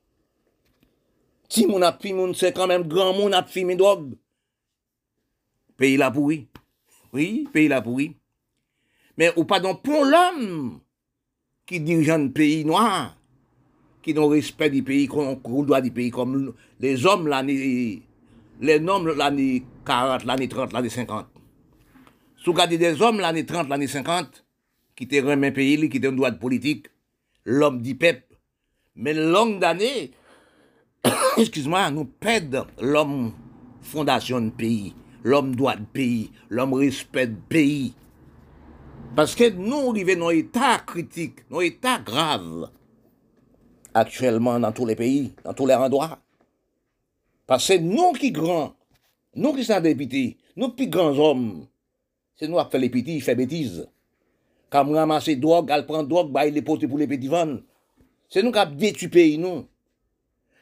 Si mon a c'est quand même grand monde a fumé drogue. Pays la pourri. Oui, pays la pourri. Mais ou pas donc pour l'homme qui dirige un pays noir, qui n'ont respect du pays, qu'on doit du pays, comme les hommes l'année, les hommes l'année 40, l'année 30, l'année 50. Si vous regardez des hommes l'année 30, l'année 50, qui étaient un pays, qui un droit politique, l'homme du peuple. Mais longue d'années, excuse-moi, nous perdons l'homme fondation de pays, l'om doat peyi, l'om respet peyi. Paske nou rive nou etat kritik, nou etat grav, aktuelman nan tou le peyi, nan tou le randwa. Paske nou ki gran, nou ki sa depiti, nou pi gran zom, se nou ap fe le piti, fe betiz. Kam ramase drog, al pran drog, bay le pote pou le peti van. Se nou kap detu peyi nou.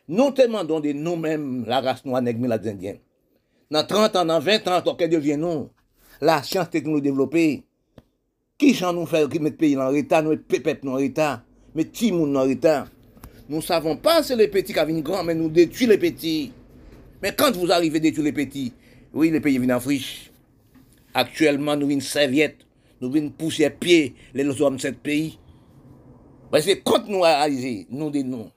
Nou te mandon de nou menm la rase nou anegme la zendyen. Dans 30 ans, dans 20 ans, qu'est-ce devient nous La science technologie développée. Qui s'en nous fait qui met le pays en retard, nous pépètes en retard, mais qui monde en retard Nous savons pas si les petits qui viennent grands, mais nous détruisons les petits. Mais quand vous arrivez à détruire les petits, oui, les pays viennent en friche. Actuellement, nous une serviette, nous venons pousser pied les hommes de ce pays. Parce que quand nous réalisons, nous des nous,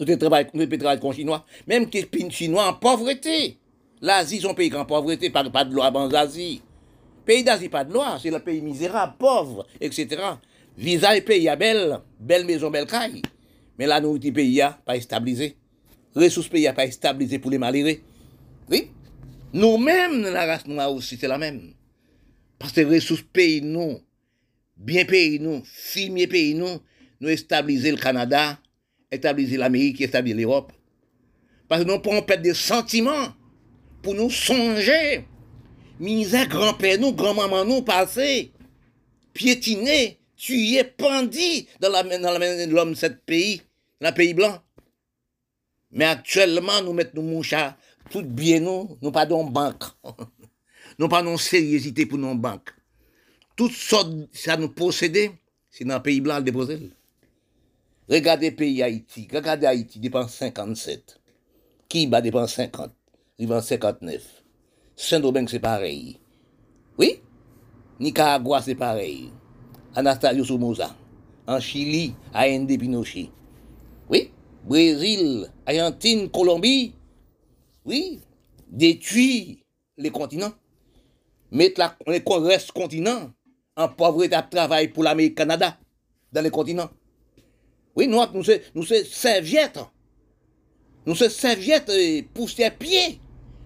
nous travaillons avec les Chinois, même que les Chinois en pauvreté. L'Asie, un pays en pauvreté, pas, de loi dans l'Asie. Pays d'Asie, pas de loi, c'est le pays misérable, pauvre, etc. Visa et pays à belle, belle maison, belle caille. Mais la nourriture pays a pas stabilisé. Ressources pays a pas stabilisé pour les malheureux. Oui? Nous-mêmes, la race noire aussi, c'est la même. Parce que ressources pays nous, bien pays nous, fumier pays nous, nous stabiliser le Canada, établir l'Amérique, établir l'Europe. Parce que nous pouvons perdre des sentiments pour nous songer. Misère grand-père nous, grand-maman nous, passer, piétiner, tuer, pendu dans la main de l'homme de ce pays, dans le pays blanc. Mais actuellement, nous mettons nos mouchards, tout bien nous, nous pas dans banque. nous pas de sérieuxité pour nos banques. Toutes sortes, ça nous posséder, c'est dans le pays blanc déposer. Regardez le pays Haïti. Regardez Haïti, dépense 57. Kiba dépense 50. Vend 59. Saint-Domingue, c'est pareil. Oui? Nicaragua, c'est pareil. Anastasio Somoza. En Chili, A.N.D. Pinochet. Oui? Brésil, Argentine, Colombie. Oui? Détruire les continents. Mettre la, les continents en pauvreté à travail pour l'Amérique Canada dans les continents. Oui, nous, nous sommes nous serviettes. Nous sommes serviettes pousser à pied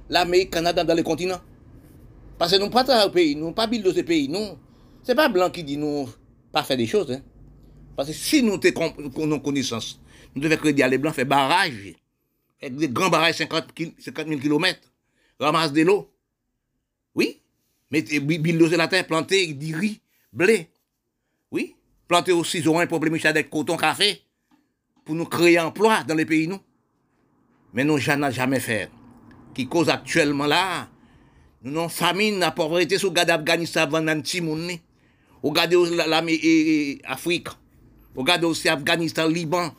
l'Amérique, Canada dans les continents. Parce que nous ne pas au pays, nous ne pas de ce pays, non. Ce n'est pas blanc qui dit nous pas faire des choses. Hein. Parce que si nous avons connaissance, nous devons créer les blancs, faire barrage, faire des grands barrages 50, 000 km, ramasse de l'eau. Oui, mettez bulldozer la terre, planter du riz, blé. Oui, planter aussi, ils auront un problème avec coton, café, pour nous créer emploi dans les pays, nous. Mais nous, n'avons jamais fait qui cause actuellement là, nous avons famine, la pauvreté sur le Afghanistan, Regardez l'Afrique, regardez aussi Afghanistan, Liban,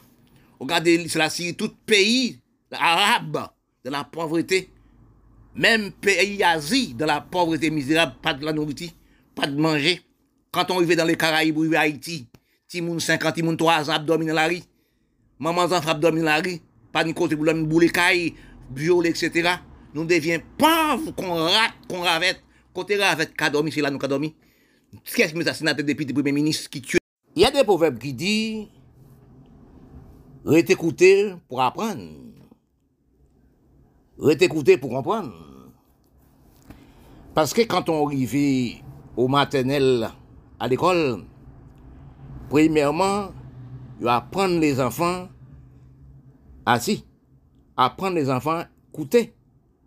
regardez la Syrie, tout pays arabe de la pauvreté, même pays Asie de la pauvreté misérable, pas de la nourriture, pas de manger. Quand on arrive dans les Caraïbes, on à Haïti, ti moun 50, ti moun 3 ans dans la rue. Maman dormi dans la rue. Pas ni côté pour l'homme caille, violer, etc. Nous devions pauvres qu'on rate, qu'on ravette. Côté ravette, c'est là nous. Qu'est-ce que depuis le premier ministre qui tue? Il y a des proverbes qui disent, rete pour apprendre. Rete écouter pour comprendre. Parce que quand on arrive au maternel à l'école, premièrement, il apprendre les enfants assis, apprendre les enfants écouter,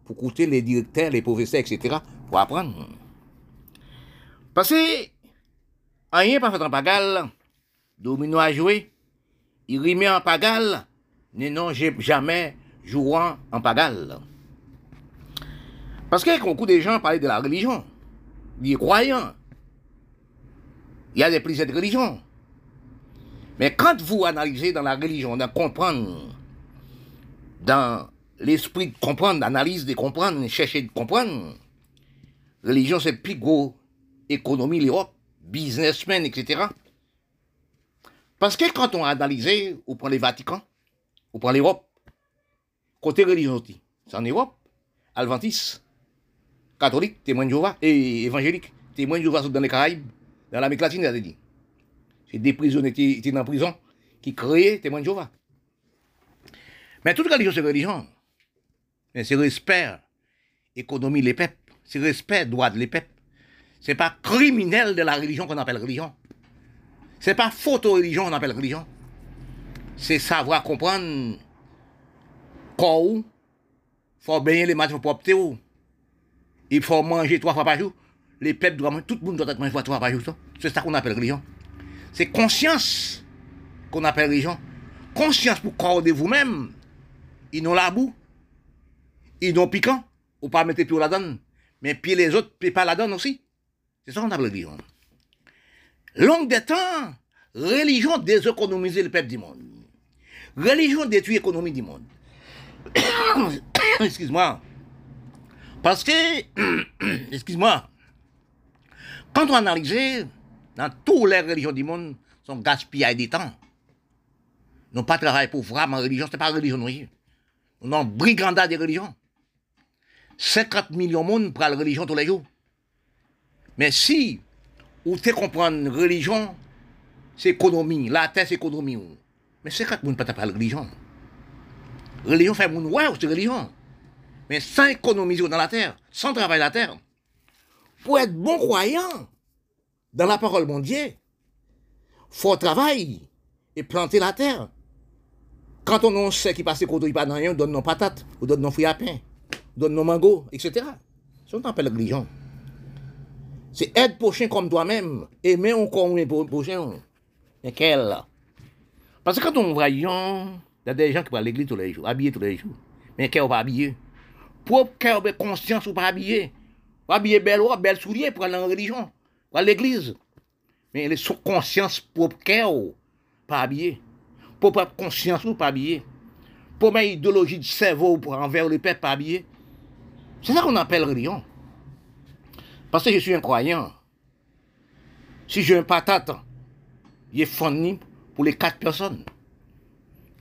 pour écouter les directeurs, les professeurs, etc., pour apprendre. Parce que rien pas fait en pagal, domino a joué, il remet en pagal, ne non jamais jouant en pagal. Parce que beaucoup de gens parlaient de la religion, des croyants. Il y a des plusieurs de religions. Mais quand vous analysez dans la religion, dans comprendre, dans l'esprit de comprendre, d'analyse de comprendre, chercher de comprendre, religion c'est plus gros économie l'Europe, businessmen, etc. Parce que quand on analyse, on prend les Vatican, on prend l'Europe, côté religion, c'est en Europe, Adventiste, catholique, témoin de Jéhovah, et évangélique, témoin de Jéhovah dans les Caraïbes, dans l'Amérique latine, il dit. C'est des prisonniers qui étaient en prison, qui créaient témoin de Jéhovah. Mais toute religion, c'est religion. Mais c'est respect, économie les peuples, c'est respect, droit de les peuples. C'est pas criminel de la religion qu'on appelle religion. C'est pas photo-religion qu'on appelle religion. C'est savoir comprendre quoi faut baigner les matchs pour ou il faut manger trois fois par jour. Les peuples doivent tout le monde doit manger trois fois par jour. C'est ça qu'on appelle religion. C'est conscience qu'on appelle religion. Conscience pour corps de vous-même. Ils n'ont la boue. Ils n'ont piquant. Ou pas mettre pied la donne. Mais puis les autres, puis pas la donne aussi. C'est ça qu'on appelle religion. Longue des temps, religion déséconomise le peuple du monde. Religion détruit l'économie du monde. Excuse-moi. Parce que, excuse-moi, quand on analyse, dans toutes les religions du monde, sont gaspillage de temps. Nous pas travaillé pour vraiment religion, c'est pas religion, nous. Nous avons brigandage des religions. 50 millions de monde la religion tous les jours. Mais si, vous te comprendre religion, c'est économie, la terre c'est économie. Mais 50 millions pas la religion. Religion fait mon ouais, c'est religion mais sans économiser dans la terre, sans travailler la terre. Pour être bon croyant dans la parole de Dieu, faut travailler et planter la terre. Quand on sait qui passe côté, il pas dans rien, on donne nos patates, on donne nos fruits à pain, donne nos mangos, etc. C'est ce qu'on appelle religion. C'est être prochain comme toi-même, aimer encore un prochain. Mais quel? Parce que quand on voit, il y a des gens qui vont à l'église tous les jours, habillés tous les jours. Mais qui va habiller Propre cœur, conscience ou pas habillé? Pas habillé belle robe, belle soulier pour aller en religion, pour aller à l'église. Mais les conscience propre cœur, pas habillé? Propre conscience ou pas habillé? Pour ma idéologie de cerveau pour envers le peuple pas habillé? C'est ça qu'on appelle religion. Parce que je suis un croyant. Si j'ai un patate, il est fourni pour les quatre personnes.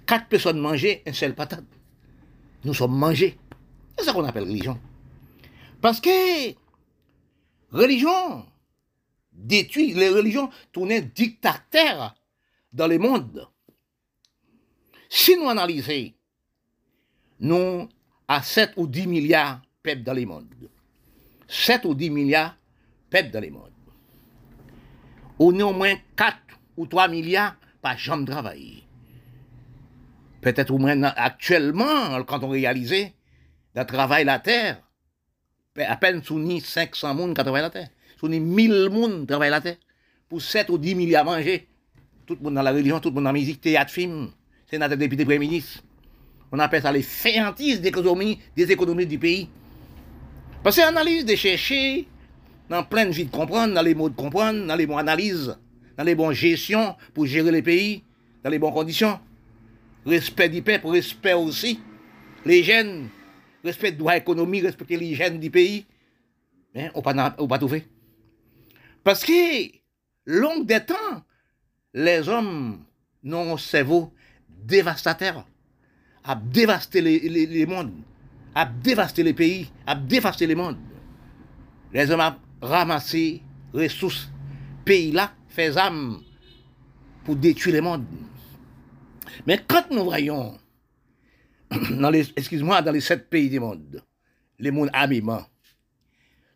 Quatre personnes manger un seul patate. Nous sommes mangés. C'est ça qu'on appelle religion. Parce que religion détruit, les religions tournent dictateurs dans le monde. Si nous analysons, nous à 7 ou 10 milliards peuples dans le monde. 7 ou 10 milliards peuples dans le monde. Au moins 4 ou 3 milliards par jambe travail. Peut-être au moins actuellement, quand on réalise de travailler la terre. À peine sous 500 personnes qui travaillent la terre. Sous 1000 personnes qui travaillent la terre. Pour 7 ou 10 milliards à manger. Tout le monde dans la religion, tout le monde dans la musique, théâtre, film. Notre député premier ministre. On appelle ça les féantises des économies du pays. Parce que l'analyse de chercher, dans plein de vie de comprendre, dans les mots de comprendre, dans les bons analyses, dans les bonnes gestions pour gérer les pays, dans les bonnes conditions. Respect du peuple, respect aussi. Les jeunes, respect droit économique, respecter l'hygiène du pays, mais on pas, pas trouvé. Parce que, long des temps, les hommes n'ont un cerveau dévastateur, à dévaster les, les, les mondes, à dévaster les pays, à dévaster les mondes. Les hommes ont ramassé ressources, pays là, fait âme pour détruire les mondes. Mais quand nous voyons, dans les, excuse-moi, dans les sept pays du monde, les mondes habillement,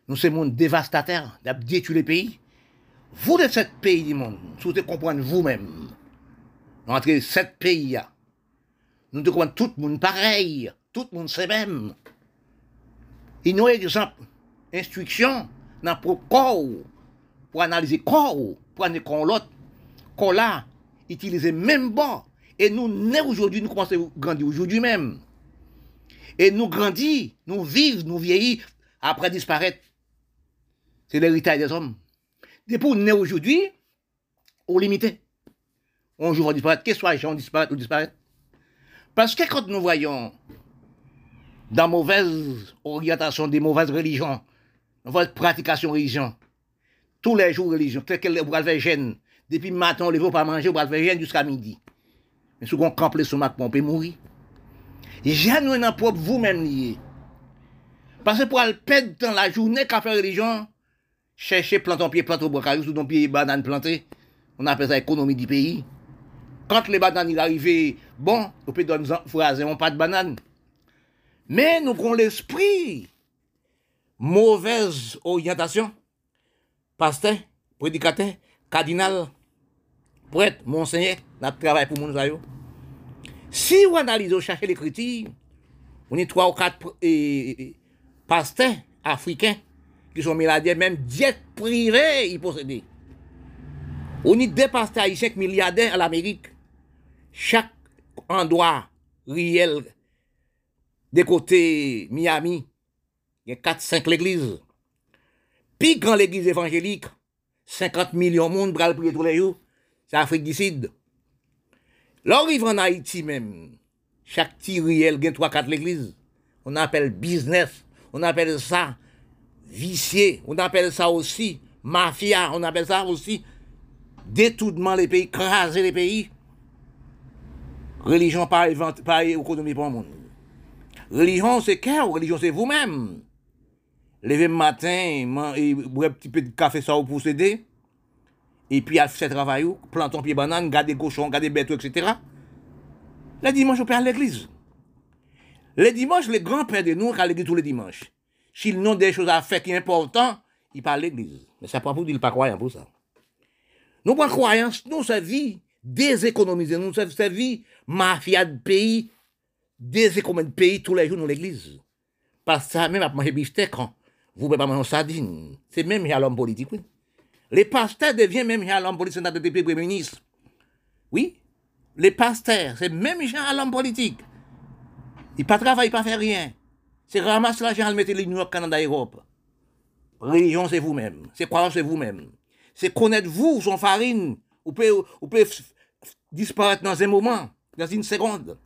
nous sommes monde dévastateur, détruire les pays. Vous de sept pays du monde, devez comprendre vous-même, entre sept pays, nous devons tout le monde pareil, tout le monde c'est même. Il nous exemple, instruction dans le corps, pour analyser corps, pour analyser l'autre, corps là, utiliser même bon. Et nous, aujourd'hui, nous commençons à grandir aujourd'hui même. Et nous grandissons, nous vivons, nous vieillissons, après disparaître. C'est l'héritage des hommes. Depuis nous aujourd'hui, on limité. Un on disparaître, qu'est-ce que soit on disparaît ou disparaître. Parce que quand nous voyons dans mauvaise orientation des mauvaises religions, mauvaise pratication religion, tous les jours religion, tel qu'elle faire gêne, depuis le matin, on ne veut pas manger, on faire gêne jusqu'à midi. Mais si on campe le stomac, on peut mourir. Nous un propre vous-même lié. Parce que pour aller perdre dans la journée qu'a fait religion, chercher planter pied, planter au bois sous ton pied banane plantée, on appelle ça économie du pays. Quand les bananes arrivent, bon, on peut donner phraser, on pas de banane. Mais nous avons l'esprit. Mauvaise orientation. Pasteur, prédicateur, cardinal, prêtre, monseigneur, notre travail pour nous. Si vous analysez, cherchez l'écriture, on est trois ou quatre pasteurs africains qui sont milliardaires, même jet privé, ils possèdent. On est deux pasteurs haïtiens milliardaires à l'Amérique. Chaque endroit réel des côtés Miami, il y a 4-5 l'église. Puis quand l'église évangélique, 50 millions de monde tous les jours, c'est Afrique du Sud. Là, on arrive en Haïti même, chaque y a 3-4 l'église. On appelle business, on appelle ça vicié, on appelle ça aussi mafia, on appelle ça aussi détournement les pays, craser les pays. Religion pas, pas économie pour le monde. Religion c'est cœur, religion? C'est vous-même. Lever le matin, et boire un petit peu de café ça pour s'aider. Et puis à faire travail, planter pied banane, garder cochon, garder bête, etc. Le dimanche, on peut à l'église. Le dimanche, les grands-pères de nous, à l'église tous les dimanches. S'ils n'ont des choses à faire qui sont importantes, ils parlent à l'église. Mais c'est pas pour dire pas croyant pour ça. Nous, pas croyance, nous, ça vie déséconomiser, nous, ça vie mafia de pays, déséconomiser de pays tous les jours dans l'église. Parce que même à manger bifteck, hein, vous pouvez pas manger sardine. C'est même à l'homme politique. Les pasteurs deviennent même à l'homme politique, c'est depuis premier ministre. Oui, les pasteurs, c'est même à l'homme politique. Ils ne travaillent pas, faire rien. C'est ramasser l'argent, le mettre les New York, Canada, Europe. Religion, c'est vous-même. C'est croyance, c'est vous-même. C'est connaître vous, son farine. Vous pouvez, vous pouvez disparaître dans un moment, dans une seconde.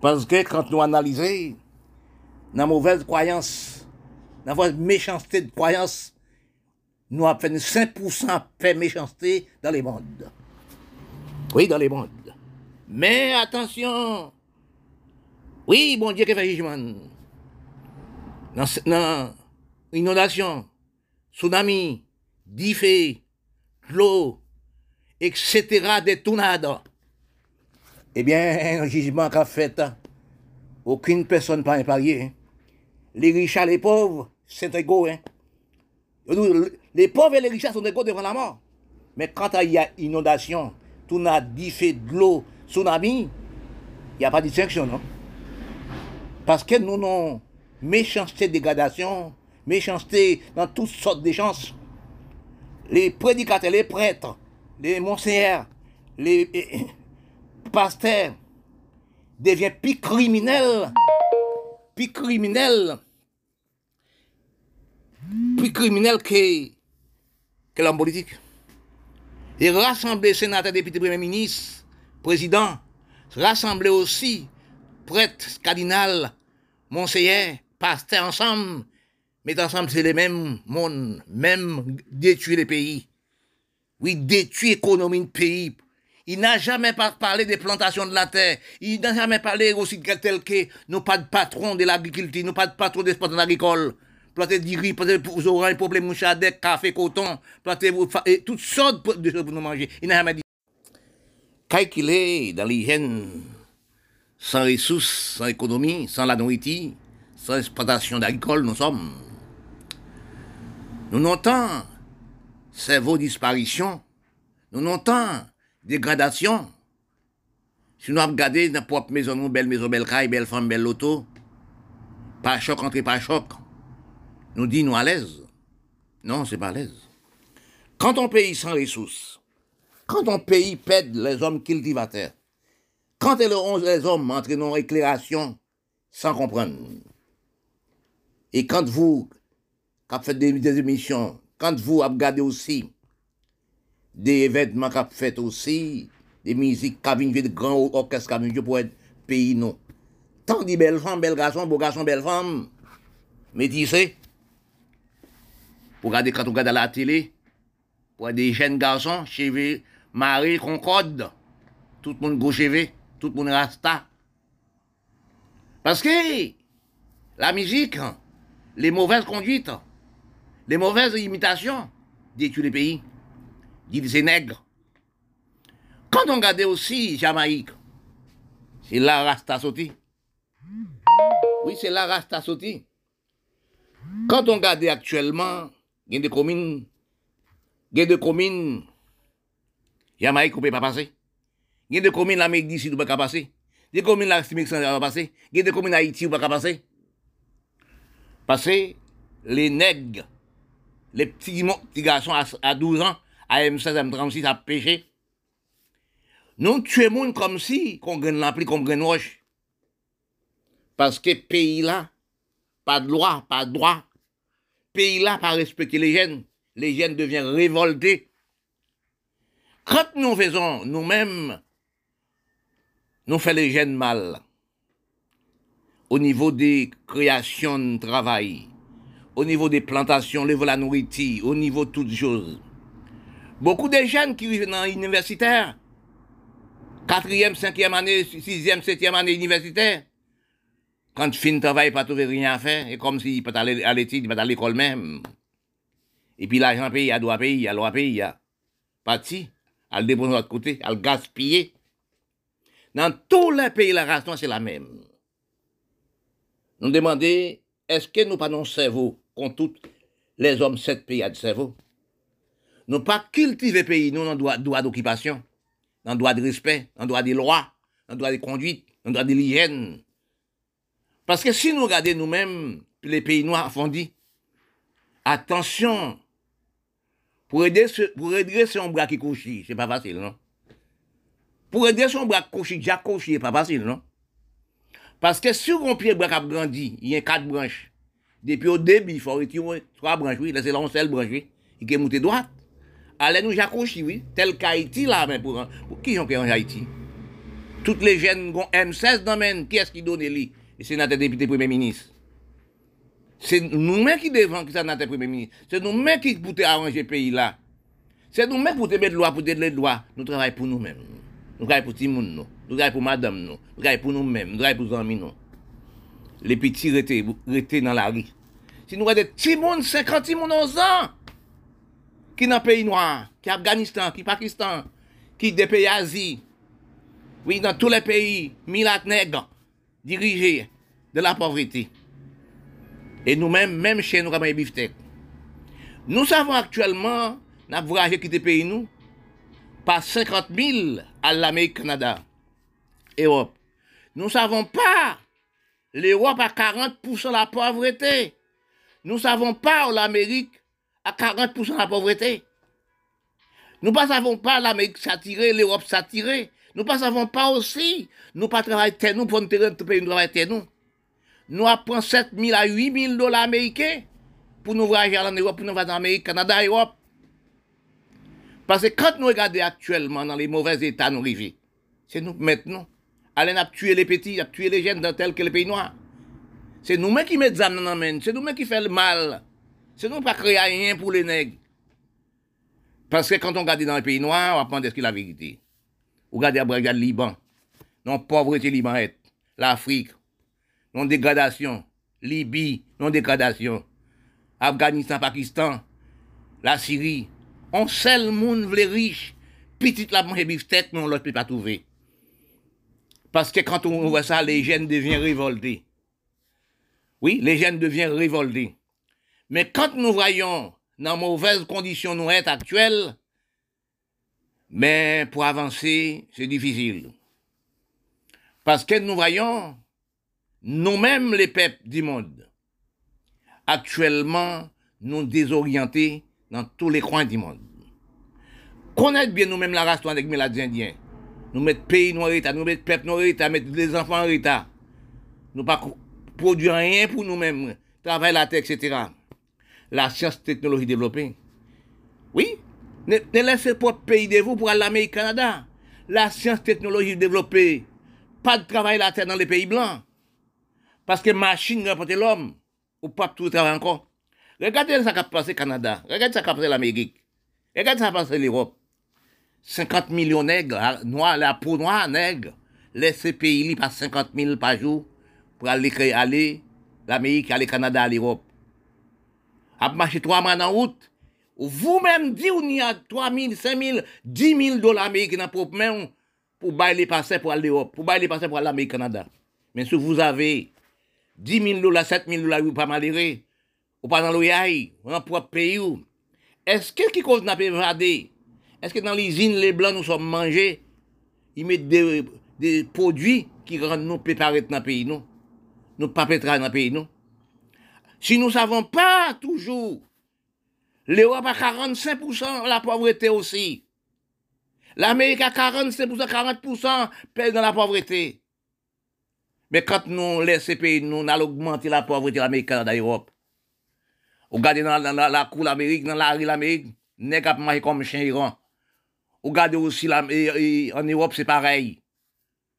Parce que quand nous analysons, la mauvaise croyance, la méchanceté de croyance, nous avons fait 5% de méchanceté dans les mondes. Oui, dans les mondes. Mais attention, oui, bon Dieu qui fait jugement? Dans, inondation, tsunami, diffé, l'eau, etc., des tornades. Eh bien, un jugement qu'a fait, hein. aucune personne pas épargnée. Hein. Les riches et les pauvres, c'est égaux. Hein. Les pauvres et les riches sont égaux devant la mort. Mais quand il y a inondation, tornade, diffé, de l'eau, tsunami, il n'y a pas de distinction, non? Parce que nous avons méchanceté, dégradation, méchanceté dans toutes sortes de chances. Les prédicateurs, les prêtres, les monseigneurs, les pasteurs deviennent plus criminels, plus criminels, plus criminels que, l'homme politique. Et rassembler sénateurs, députés, premiers ministres, présidents, rassembler aussi prêtres, cardinal, monseigneur, pasteur ensemble, mais ensemble c'est les mêmes mondes, même détruire les pays. Oui, détruit l'économie du pays. Il n'a jamais parlé des plantations de la terre. Il n'a jamais parlé aussi de tel que nous pas de patron de l'agriculture, nous pas de patron des sports agricoles. Planter du riz, planter aurez un problème mouchadec, café, coton, planter toutes sortes de choses pour nous manger. Il n'a jamais dit. Calculer dans l'hygiène, sans ressources, sans économie, sans la nourriture, sans exploitation d'alcool, nous sommes. Nous notons cerveau disparition, nous notons dégradation. Si nous regardons dans propre maison, belle maison, belle caille, belle femme, belle loto, pas choc entre pas choc, nous dit nous à l'aise. Non, c'est pas à l'aise. Quand on pays sans ressources, quand on pays pède les hommes cultivateurs, quand les hommes entrent dans éclairation sans comprendre, et quand vous, qui faites des, des, émissions, quand vous regardez aussi des événements qui fait aussi, des musiques qui viennent de grands orchestres qui viennent pour être pays, non. Tant de belles femmes, belles garçons, beaux garçons, belles femmes, métissés. Pour regarder quand on regarde la télé, pour des jeunes garçons, cheveux, Marie, Concorde, tout le monde gauche tout le monde rasta. Parce que la musique, les mauvaises conduites, les mauvaises imitations détruisent les pays, disent c'est nègres. Quand on regarde aussi Jamaïque, c'est la Rasta sauté. Oui, c'est la Rasta sauté. Quand on regarde actuellement, il y a des communes, il y a des communes, Jamaïque peut pas passer. Il y a des communes l'Amérique d'ici peut pas passer. Des communes l'Amérique ne peut pas passer. Il y a des communes Haïti ne peut pas passer. Parce que les nègres, les petits, garçons à, 12 ans, à M16, M36, à péché, nous tuons monde comme si, l'ampli comme gagne roche. Parce que pays là, pas de loi, pas de droit. Pays là, pas respecter les jeunes. Les jeunes deviennent révoltés. Quand nous faisons nous-mêmes, nous faisons les jeunes mal au niveau des créations de travail, au niveau des plantations, au niveau de la nourriture, au niveau de toutes choses. Beaucoup de jeunes qui vivent dans l'universitaire, quatrième, cinquième année, sixième, septième année universitaire, quand tu finis travail, pas trouver rien à faire, et comme s'il peut aller à l'étude, il peut aller à l'école même. Et puis l'argent payé, il doit payer, il doit payer, il a parti, à le déposer de l'autre côté, à le gaspiller. Dans tous les pays, la ration, c'est la même. Nous demander est-ce que nous pas nos cerveau, contre tous les hommes, sept pays à de cerveau? Nous pas cultiver pays, nous, dans droit, droit d'occupation, dans droit de respect, dans droit des lois, dans droit de conduite, dans droit de l'hygiène. Parce que si nous regardons nous-mêmes, les pays noirs font dit, attention, pour aider, pour aider son bras qui couche, c'est pas facile, non? Pour aider son bras qui couche, déjà couche, c'est pas facile, non? Parce que si on pied bras a grandi, il y a quatre branches. Depuis au début, il faut retirer trois branches, oui. Là, c'est la seule branche, oui. Il est monté. Allez nous j'accroche, oui. Tel qu'Haïti, là, mais pour, pour qui ont en Haïti? Toutes les jeunes ont M16 dans men, qui est-ce qui donne lui? Le sénateur député premier ministre. C'est nous-mêmes qui devons qui sénateur premier ministre. C'est nous-mêmes qui pouvons arranger le pays là. C'est nous-mêmes qui pouvons mettre loi pour des lois. Nous travaillons pour nous-mêmes. Nous travaillons pour tout nous. Travaillons pour madame, nous. Travaillons pour nous-mêmes. Nous travaillons pour nos amis, nous. Les petits restés dans la rue. Si nous avons des petits monde, 50 monde 11 ans, qui dans pays noir, qui Afghanistan, qui Pakistan, qui des pays Asie, oui, dans tous les pays, milat nègres, dirigés de la pauvreté. Et nous-mêmes, même chez nous, comme les Nous savons actuellement, nous avons voyagé quitter pays, nous, par 50 000 à l'Amérique, Canada, Europe. Nous savons pas l'Europe à 40% de la pauvreté. Nous savons pas l'Amérique à 40% de la pauvreté. Nous ne savons pas l'Amérique s'attirer, l'Europe s'attirer. Nous ne savons pas aussi, nous pas travailler nous pour nous pays, nous travailler nous. Nous apprenons 7 000 à 8 000 dollars américains pour nous voyager en Europe, pour nous aller en Amérique, Canada, Europe. Parce que quand nous regardons actuellement dans les mauvais états nous vivons, c'est nous maintenant. Allez, a tué les petits, a tué les jeunes dans tel que les pays noirs. C'est nous-mêmes qui mettons main, c'est nous-mêmes qui faisons le mal. C'est nous pas créer rien pour les nègres. Parce que quand on regarde dans les pays noirs, on apprend ce que la vérité. On regarde le Liban, non pauvreté Liban l'Afrique, non dégradation, Libye, non dégradation, Afghanistan, Pakistan, la Syrie. On le monde les riches, petit la manger bifteck, mais on ne peut pas trouver. Parce que quand on voit ça, les jeunes deviennent révoltés. Oui, les jeunes deviennent révoltés. Mais quand nous voyons dans mauvaises conditions nous être actuelles, mais pour avancer, c'est difficile. Parce que nous voyons, nous-mêmes les peuples du monde, actuellement, nous désorientés dans tous les coins du monde. Connaître bien nous-mêmes la race avec les Indiens. Nous mettons pays noir état, nous mettons peuple noir état, mettre les enfants en état. Nous pas produire rien pour nous-mêmes, travailler la terre, etc. La science technologie développée. Oui, ne, laissez pas le pays de vous pour aller à l'Amérique Canada. La science technologie développée. Pas de travail la terre dans les pays blancs. Parce que machine remporte l'homme. Ou pas tout travail encore. Regardez ce qui a passé au Canada. Regardez ce qui a passé l'Amérique. Regardez ce qui a passé l'Europe. 50 millions de nègres, noirs, la peau noire, nègres. Laissez pays par 50 000 par jour pour aller, aller l'Amérique, aller Canada, l'Europe. A marché trois mois en route. Vous-même dites qu'il y a 3 000, 5 000, 10 000 dollars américains dans propre main pour bailler les passer pour l'Europe, pour bailler les passer pour aller l'Amérique Canada. Mais si vous avez 10 000 dollars, 7 000 dollars, vous pas malheureux, ou pas dans l'OIA, ou dans propre pays, est-ce que qui cause n'a pas évadé? Est-ce que dans l'usine, les blancs nous sommes mangés, ils mettent des, des produits qui rendent nous préparés dans le pays, nous? Nous pas dans le pays, nous? Si nous savons pas toujours, l'Europe a 45% la pauvreté aussi. L'Amérique a 45%, 40% paye dans la pauvreté. Mais quand nous laissons pays, nous allons augmenter la pauvreté de l'Amérique, Canada, l'Europe. Regardez dans, dans, la cour l'Amérique, dans la rue l'Amérique, n'est pas comme chien Iran. Regardez aussi en Europe, c'est pareil.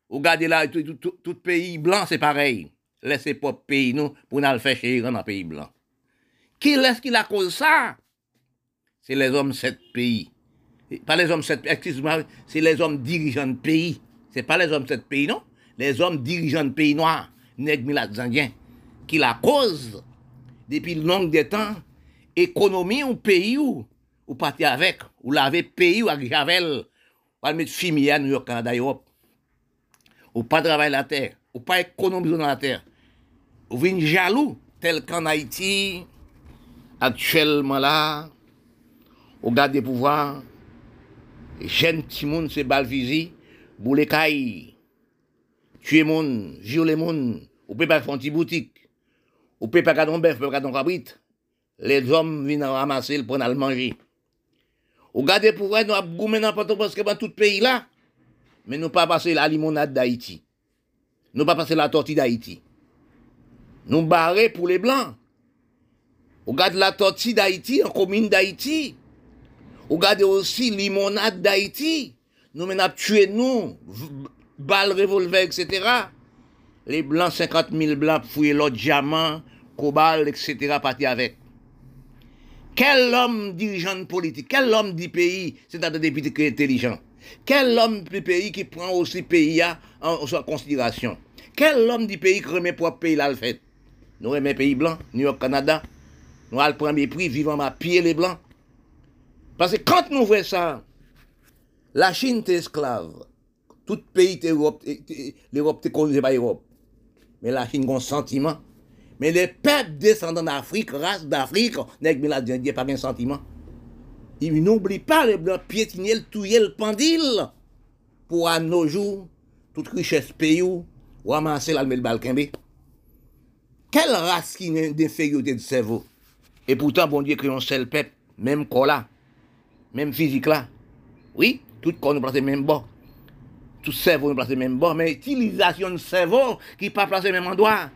Regardez là, tout, tout pays blanc, c'est pareil laissez pas pays nous pour nous faire chez dans pays blanc. Qui laisse qui la cause ça? C'est les hommes sept pays. Pas les hommes sept excusez-moi, c'est les hommes dirigeants de pays. C'est pas les hommes sept pays, non? Les hommes dirigeants de pays noirs, nègres qui la cause depuis long de temps, économie ou pays ou, ou parti avec, ou l'avez pays ou avec Javel, ou mettre fumier à New York, Canada, Europe. Ou pas travailler la terre, ou pas économiser dans la terre. Ou venez jaloux, tel qu'en Haïti, actuellement là, au garde des pouvoirs, jeunes petits monde se bal fusil, boule caille, tuer monde, violer monde, ou peut pas faire une boutique, ou peut pas garder un bœuf, peut pas garder un cabrit, les hommes viennent ramasser, à le manger. Au garde des pouvoirs, nous avons goumé n'importe parce que dans tout pays là, mais nous pas passer la limonade d'Haïti. Nous pas passer la tortille d'Haïti nous barrer pour les Blancs. Regarde la tortille d'Haïti, en commune d'Haïti. Regardez aussi limonade d'Haïti. Nous menons tuer nous, balles, revolver, etc. Les Blancs, 50 000 Blancs, fouiller l'autre diamant, cobalt, etc. parti avec. Quel homme dirigeant politique, quel homme du pays, c'est un député intelligent. Quel homme du pays qui prend aussi pays en, en considération? Quel homme du pays qui remet pour pays là le fait? Nous aimons pays blancs, New York, Canada. Nous avons le premier prix, vivant à pied les blancs. Parce que quand nous voyons ça, la Chine est esclave. Tout pays d'Europe, l'Europe est colonisée par l'Europe. Mais la Chine a un sentiment. Mais les peuples descendants d'Afrique, race d'Afrique, n'est pas un sentiment. Ils n'oublient pas les blancs piétiner, le touiller, le pendile. Pour à nos jours, toute richesse pays ou ramasser l'alme le balkimbe. Quelle race qui n'a d'infériorité de cerveau? Et pourtant, bon Dieu, un seul peuple, même corps là, même physique là. Oui, tout corps nous place même bord. Tout cerveau nous place même bord, mais utilisation de cerveau qui pas placé même endroit.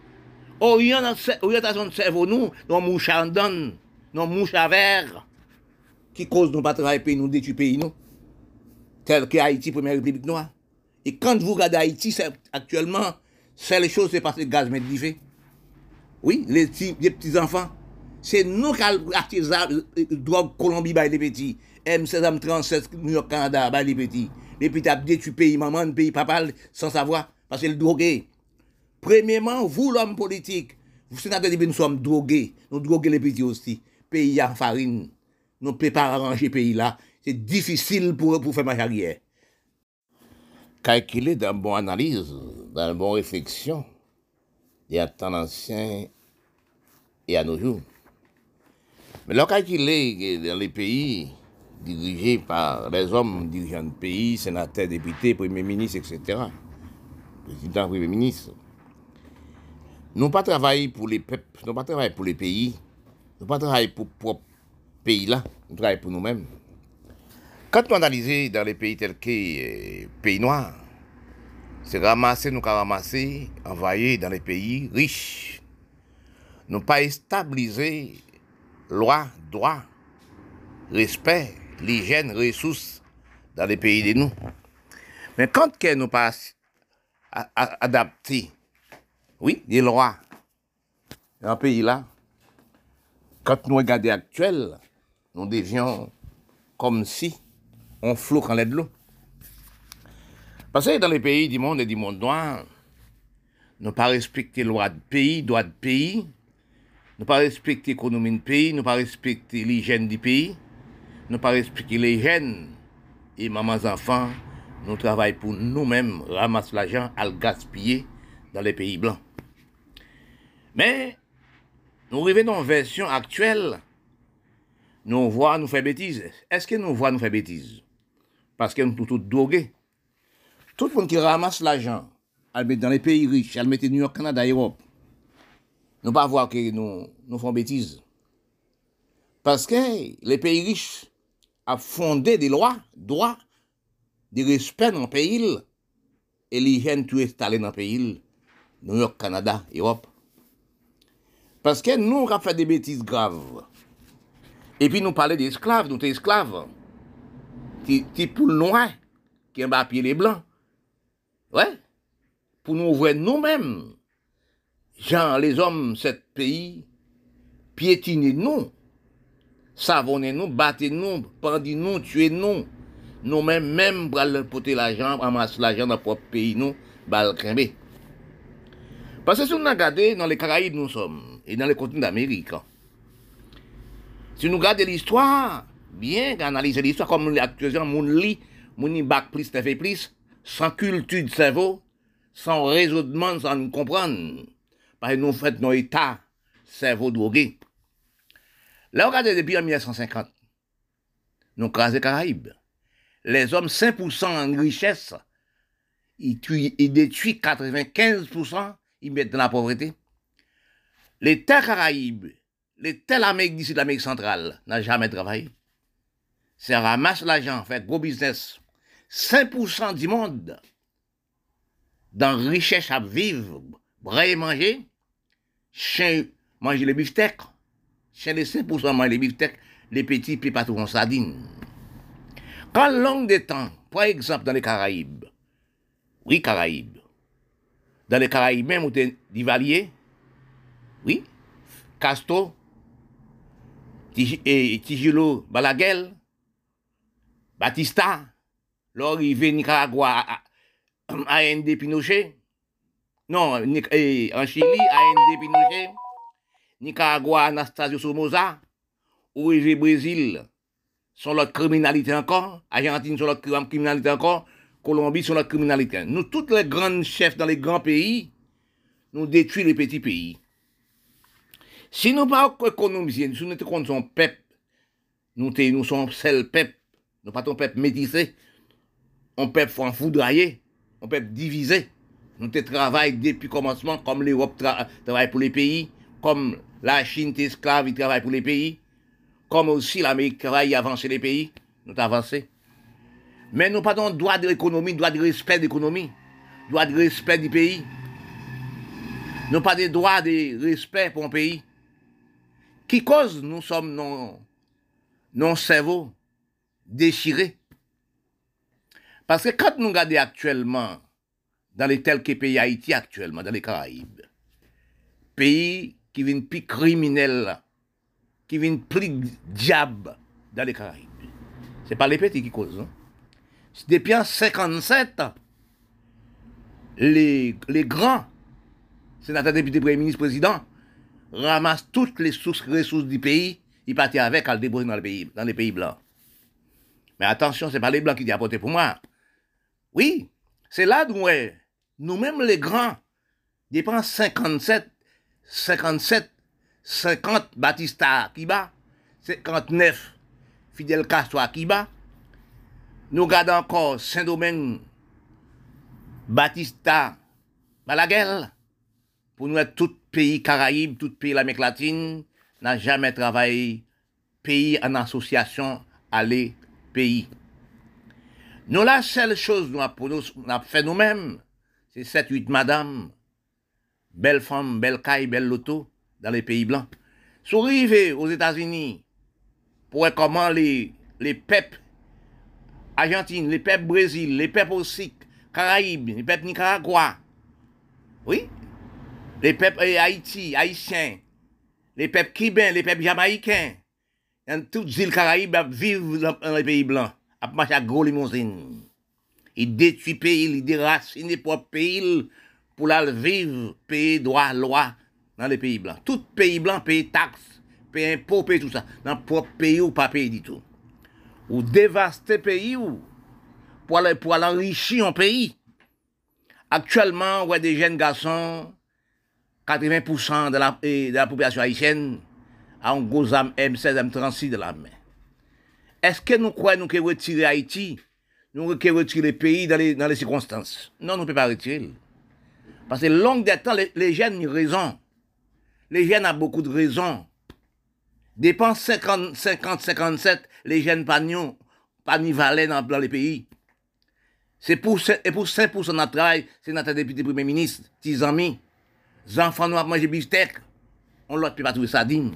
Orientation de cerveau, nous, nous mouche à donne, nous mouche à verre, qui cause nous pas travailler pays, nous détruire pays, nous. Tel que Haïti, première république noire. Et quand vous regardez Haïti, actuellement, c'est les choses, c'est parce que gaz fait. Oui, les petits, enfants. C'est nous qui avons la drogue Colombie les petits. M16, M37, New York, Canada, les petits. Les petits ont détruit pays maman, pays papa, sans savoir, parce que le drogué. Premièrement, vous, l'homme politique, vous, sénateurs, nous sommes drogués. Nous drogués les petits aussi. Pays en farine. Nous ne pouvons pas arranger le pays là. C'est difficile pour, pour faire ma carrière. Calculer dans une bonne analyse, dans une bonne réflexion, il y a tant ancien et à nos jours. Mais le calculer dans les pays dirigés par les hommes dirigeants de pays, sénateurs, députés, premiers ministres, etc., président, premier ministre, nous pas travailler pour les peuples, nous pas travailler pour les pays, nous pas travailler pour propre pays là, nous travaillons pour nous-mêmes. Quand nous analysons dans les pays tels que euh, pays noirs, c'est ramasser, nous ramasser, envoyer dans les pays riches. Nous pas stabiliser loi, droit, respect, l'hygiène, ressources dans les pays de nous. Mais quand que nous pas adapter, oui, les lois dans un pays là, quand nous regardons actuel, nous devions comme si on flot quand l'aide de l'eau. Parce que dans les pays du monde et du monde noir, nous pas respecter loi de pays, droit de pays, nous pas respecter l'économie du pays, nous pas respecter l'hygiène du pays, nous pas respecter l'hygiène et mamans enfants, nous travaillons pour nous-mêmes, ramasser l'argent à le gaspiller dans les pays blancs. Mais nous revenons en version actuelle, nou vwa nou fè betiz. Eske nou vwa nou fè betiz? Paske nou tout doge. Tout moun ki ramasse l'ajan, al mette dan le peyi riche, al mette New York, Kanada, Europe, nou pa vwa ki nou, nou fè betiz. Paske le peyi riche a fondé de lwa, dwa, de respect nan peyil, e li jen tou estale nan peyil, New York, Kanada, Europe. Paske nou ka fè de betiz grav. E pi nou pale de esklave, nou te esklave. Ti, ti poule noua, ki an ba api le blan. Ouè, ouais. pou nou vwe nou mèm. Jan, les om set peyi, piétine nou, savonne nou, batte nou, pandi nou, tue nou. Nou mèm mèm bral pote la jan, amas la jan nan prop peyi nou, bal krembe. Pase sou nan gade, nan le Karaib nou som, e nan le kontin d'Amerik an. Si nous regardons l'histoire, bien analyser l'histoire, comme actuellement, mon lit, mon bac plus, fait plus, sans culture de cerveau, sans raisonnement, sans nous comprendre. Parce que nous faisons nos états, cerveau drogué. Là, regardez depuis 1950, nous crasons les Caraïbes. Les hommes, 5% en richesse, ils, ils détruisent 95%, ils mettent dans la pauvreté. Les terres Caraïbes, les terres Amérique d'ici, l'Amérique centrale, n'ont jamais travaillé. C'est ramasse l'argent, fait gros business. 5% du monde dans richesse à vivre, brailler manger, chien manger les beefsteaks, chien les 5% manger les beefsteaks, les petits puis pas en sardine. Quand long de temps, par exemple dans les Caraïbes, oui Caraïbes, dans les Caraïbes même où tu Divalier, oui, Castro, Tijilo Balaguel, Batista, l'arrivée Nicaragua à AND Pinochet, non, en Chili, AND Pinochet, Nicaragua, Anastasio Somoza, ou Brésil, sont l'autre criminalité encore, Argentine sont l'autre criminalité encore, Colombie sont l'autre criminalité. Nous, tous les grands chefs dans les grands pays, nous détruisons les petits pays. Si nous pas économiser, si nous sommes son peuple, nous, nous sommes seul peuple, nous pas ton peuple métissé, on peuple foudroyer, on peuple divisé. Nous travaillons depuis le commencement, comme l'Europe travaille pour les pays, comme la Chine est esclave, il travaille pour les pays, comme aussi l'Amérique travaille avancer les pays, nous avancé. Mais nous pas droit de l'économie, droit de respect de l'économie, droit de respect du pays. Nous pas de droit de respect pour un pays. Qui cause nous sommes non, non cerveau déchiré. Parce que quand nous regardons actuellement, dans les tels que pays Haïti actuellement, dans les Caraïbes, pays qui viennent plus criminels, qui viennent plus diable dans les Caraïbes. C'est pas les petits qui causent. Hein. Depuis en 57, les, les grands sénateurs, députés, premiers ministres, présidents ramassent toutes les sources, ressources du pays, ils partent avec à le dans, les pays blancs. Mais attention, c'est pas les blancs qui disent apporter pour moi. Oui, c'est là d'où nous-mêmes les grands dépensent 57, 57, 50 Batista Kiba, 59 Fidel Castro Kiba. Nous gardons encore Saint-Domingue, Batista, Balaguer. Pour nous, tout pays Caraïbes, tout pays l'Amérique latine, n'a jamais travaillé pays en association, aller pays. Nous, la seule chose nous avons fait nous-mêmes, c'est 7-8 madames, belles femmes, belles cailles, belles loto, dans les pays blancs. Si aux États-Unis, pour comment les, les peuples Argentine, les peuples Brésil, les peuples aussi Caraïbes, les peuples Nicaragua, oui, les peuples Haïti, Haïtiens, les peuples Cubains, les peuples Jamaïcains, dans toutes les îles Caraïbes vivent dans les pays blancs, à marcher à gros limousine. Ils détruisent pays, ils déracinent les pays pour la vivre, payer droit, loi dans les pays blancs. Tout pays blanc paye taxes, paye impôts, paye tout ça. Dans propre pays ou pas payer du tout. Ou dévaster pays ou pour aller, pour enrichir un pays. Actuellement, on a des jeunes garçons, 80% de la, population haïtienne, a un gros M16, M36 de la main. Est-ce que nous croyons que retirer Haïti, nous que retirer le pays dans les, dans les circonstances? Non, nous ne pouvons pas retirer. Parce que longue temps, les, jeunes ont raison. Les jeunes ont beaucoup de raisons. Dépense 50, 50, 57, les jeunes ni valets dans, dans les pays. C'est pour, et pour 5% de notre travail, c'est notre député premier ministre, 10 amis. Les enfants nous manger bistec. On ne peut pas trouver ça digne.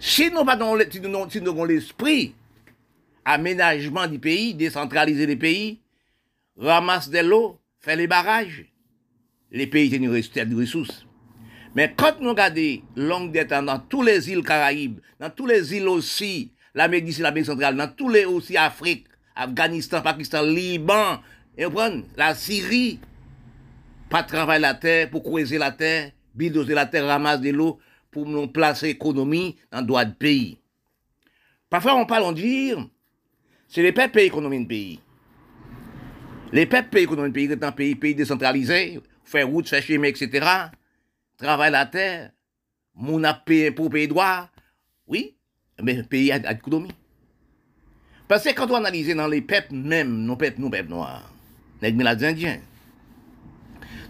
Si nous avons l'esprit, aménagement du pays, décentraliser les pays, ramasse de l'eau, faire les barrages, les pays ont une ressources. Mais quand nous regardons longue des temps dans toutes les îles Caraïbes, dans toutes les îles aussi, l'Amérique l'Amérique centrale, dans tous les aussi Afrique, Afghanistan, Pakistan, Liban, et la Syrie, pas travailler la terre pour creuser la terre, bidoser la terre, ramasser de l'eau pour nous placer l'économie dans le droit de pays. Parfois, on parle, on dit, c'est les peuples qui économie de pays. Les peuples payent l'économie de pays, c'est un pays, pays décentralisé, faire route, faire etc. Travaille la terre, mon pour payer droit. Oui, mais pays a l'économie. Parce que quand on analyse dans les peuples même, nos peuples, nos peuples noirs, les Indiens,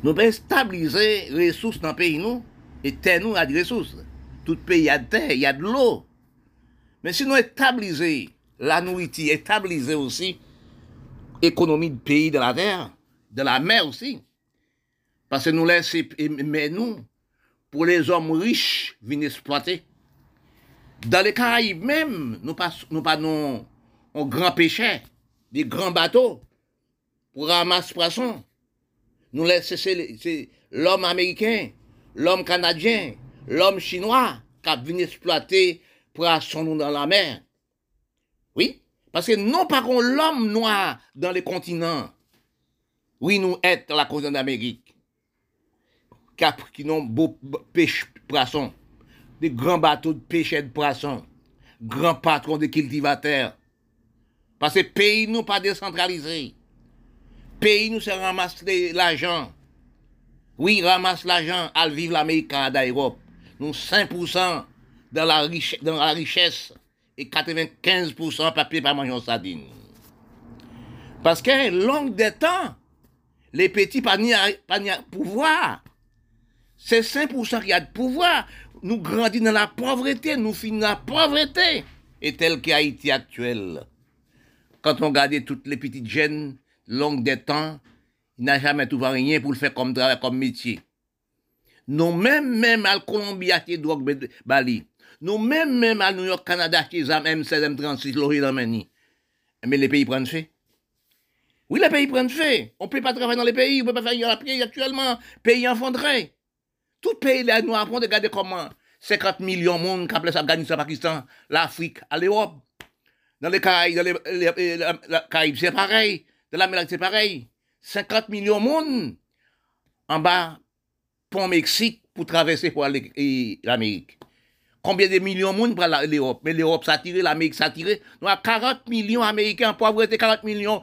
nous pouvons stabiliser les ressources dans le pays, nous, et terre, nous, a des ressources. Tout pays a de terre, il y a de l'eau. Mais si nous stabiliser la nourriture, stabiliser aussi l'économie du pays de la terre, de la mer aussi. Parce que nous laissons, mais nous, pour les hommes riches, venir exploiter. Dans les Caraïbes même, nous pas, nous pas non, un grand pêcheur, des grands bateaux pour ramasser poissons. Nous laissons l'homme américain, l'homme canadien, l'homme chinois qui a venu exploiter poissons dans la mer. Oui, parce que non pas l'homme noir dans les continents. Oui, nous êtes la continent d'Amérique. Qui n'ont beau pêche poissons, des grands bateaux de pêche de poissons, grands patrons de cultivateurs. Parce que pays nous pas décentralisé. Pays nous se ramasse l'argent. Oui, ramasse l'argent, à vivre l'Amérique, Canada, Europe. Nous 5% dans la, richesse et 95% papier par manger sardine. Parce que longue des temps, les petits pas ni pouvoir. C'est 5% qui a de pouvoir. Nous grandissons dans la pauvreté, nous finissons dans la pauvreté. Et tel qu'Haïti actuel. Quand on regarde toutes les petites jeunes, longue des temps, il n'a jamais trouvé rien pour le faire comme travail, comme métier. Nous même, même à Colombie, à drogue, Bali. Nous même, même à New York, Canada, qui ont M16, M36, l'Orient, Mais les pays prennent fait. Oui, les pays prennent fait. On ne peut pas travailler dans les pays, on ne peut pas faire la pied actuellement. Pays enfondré. Tout pays, là, nous apprenons, regardez comment 50 millions de monde qui appellent Afghanistan, Pakistan, l'Afrique, à l'Europe. Dans les Caraïbes, dans les, les- la- la Caraïbes, c'est pareil. L'Amérique, c'est pareil. 50 millions de monde en bas, pont Mexique, pour traverser pour l'Amérique. Combien de millions de monde pour l'Europe? Mais l'Europe s'attire, l'Amérique s'attire. Nous avons 40 millions d'Américains en pauvreté, 40 millions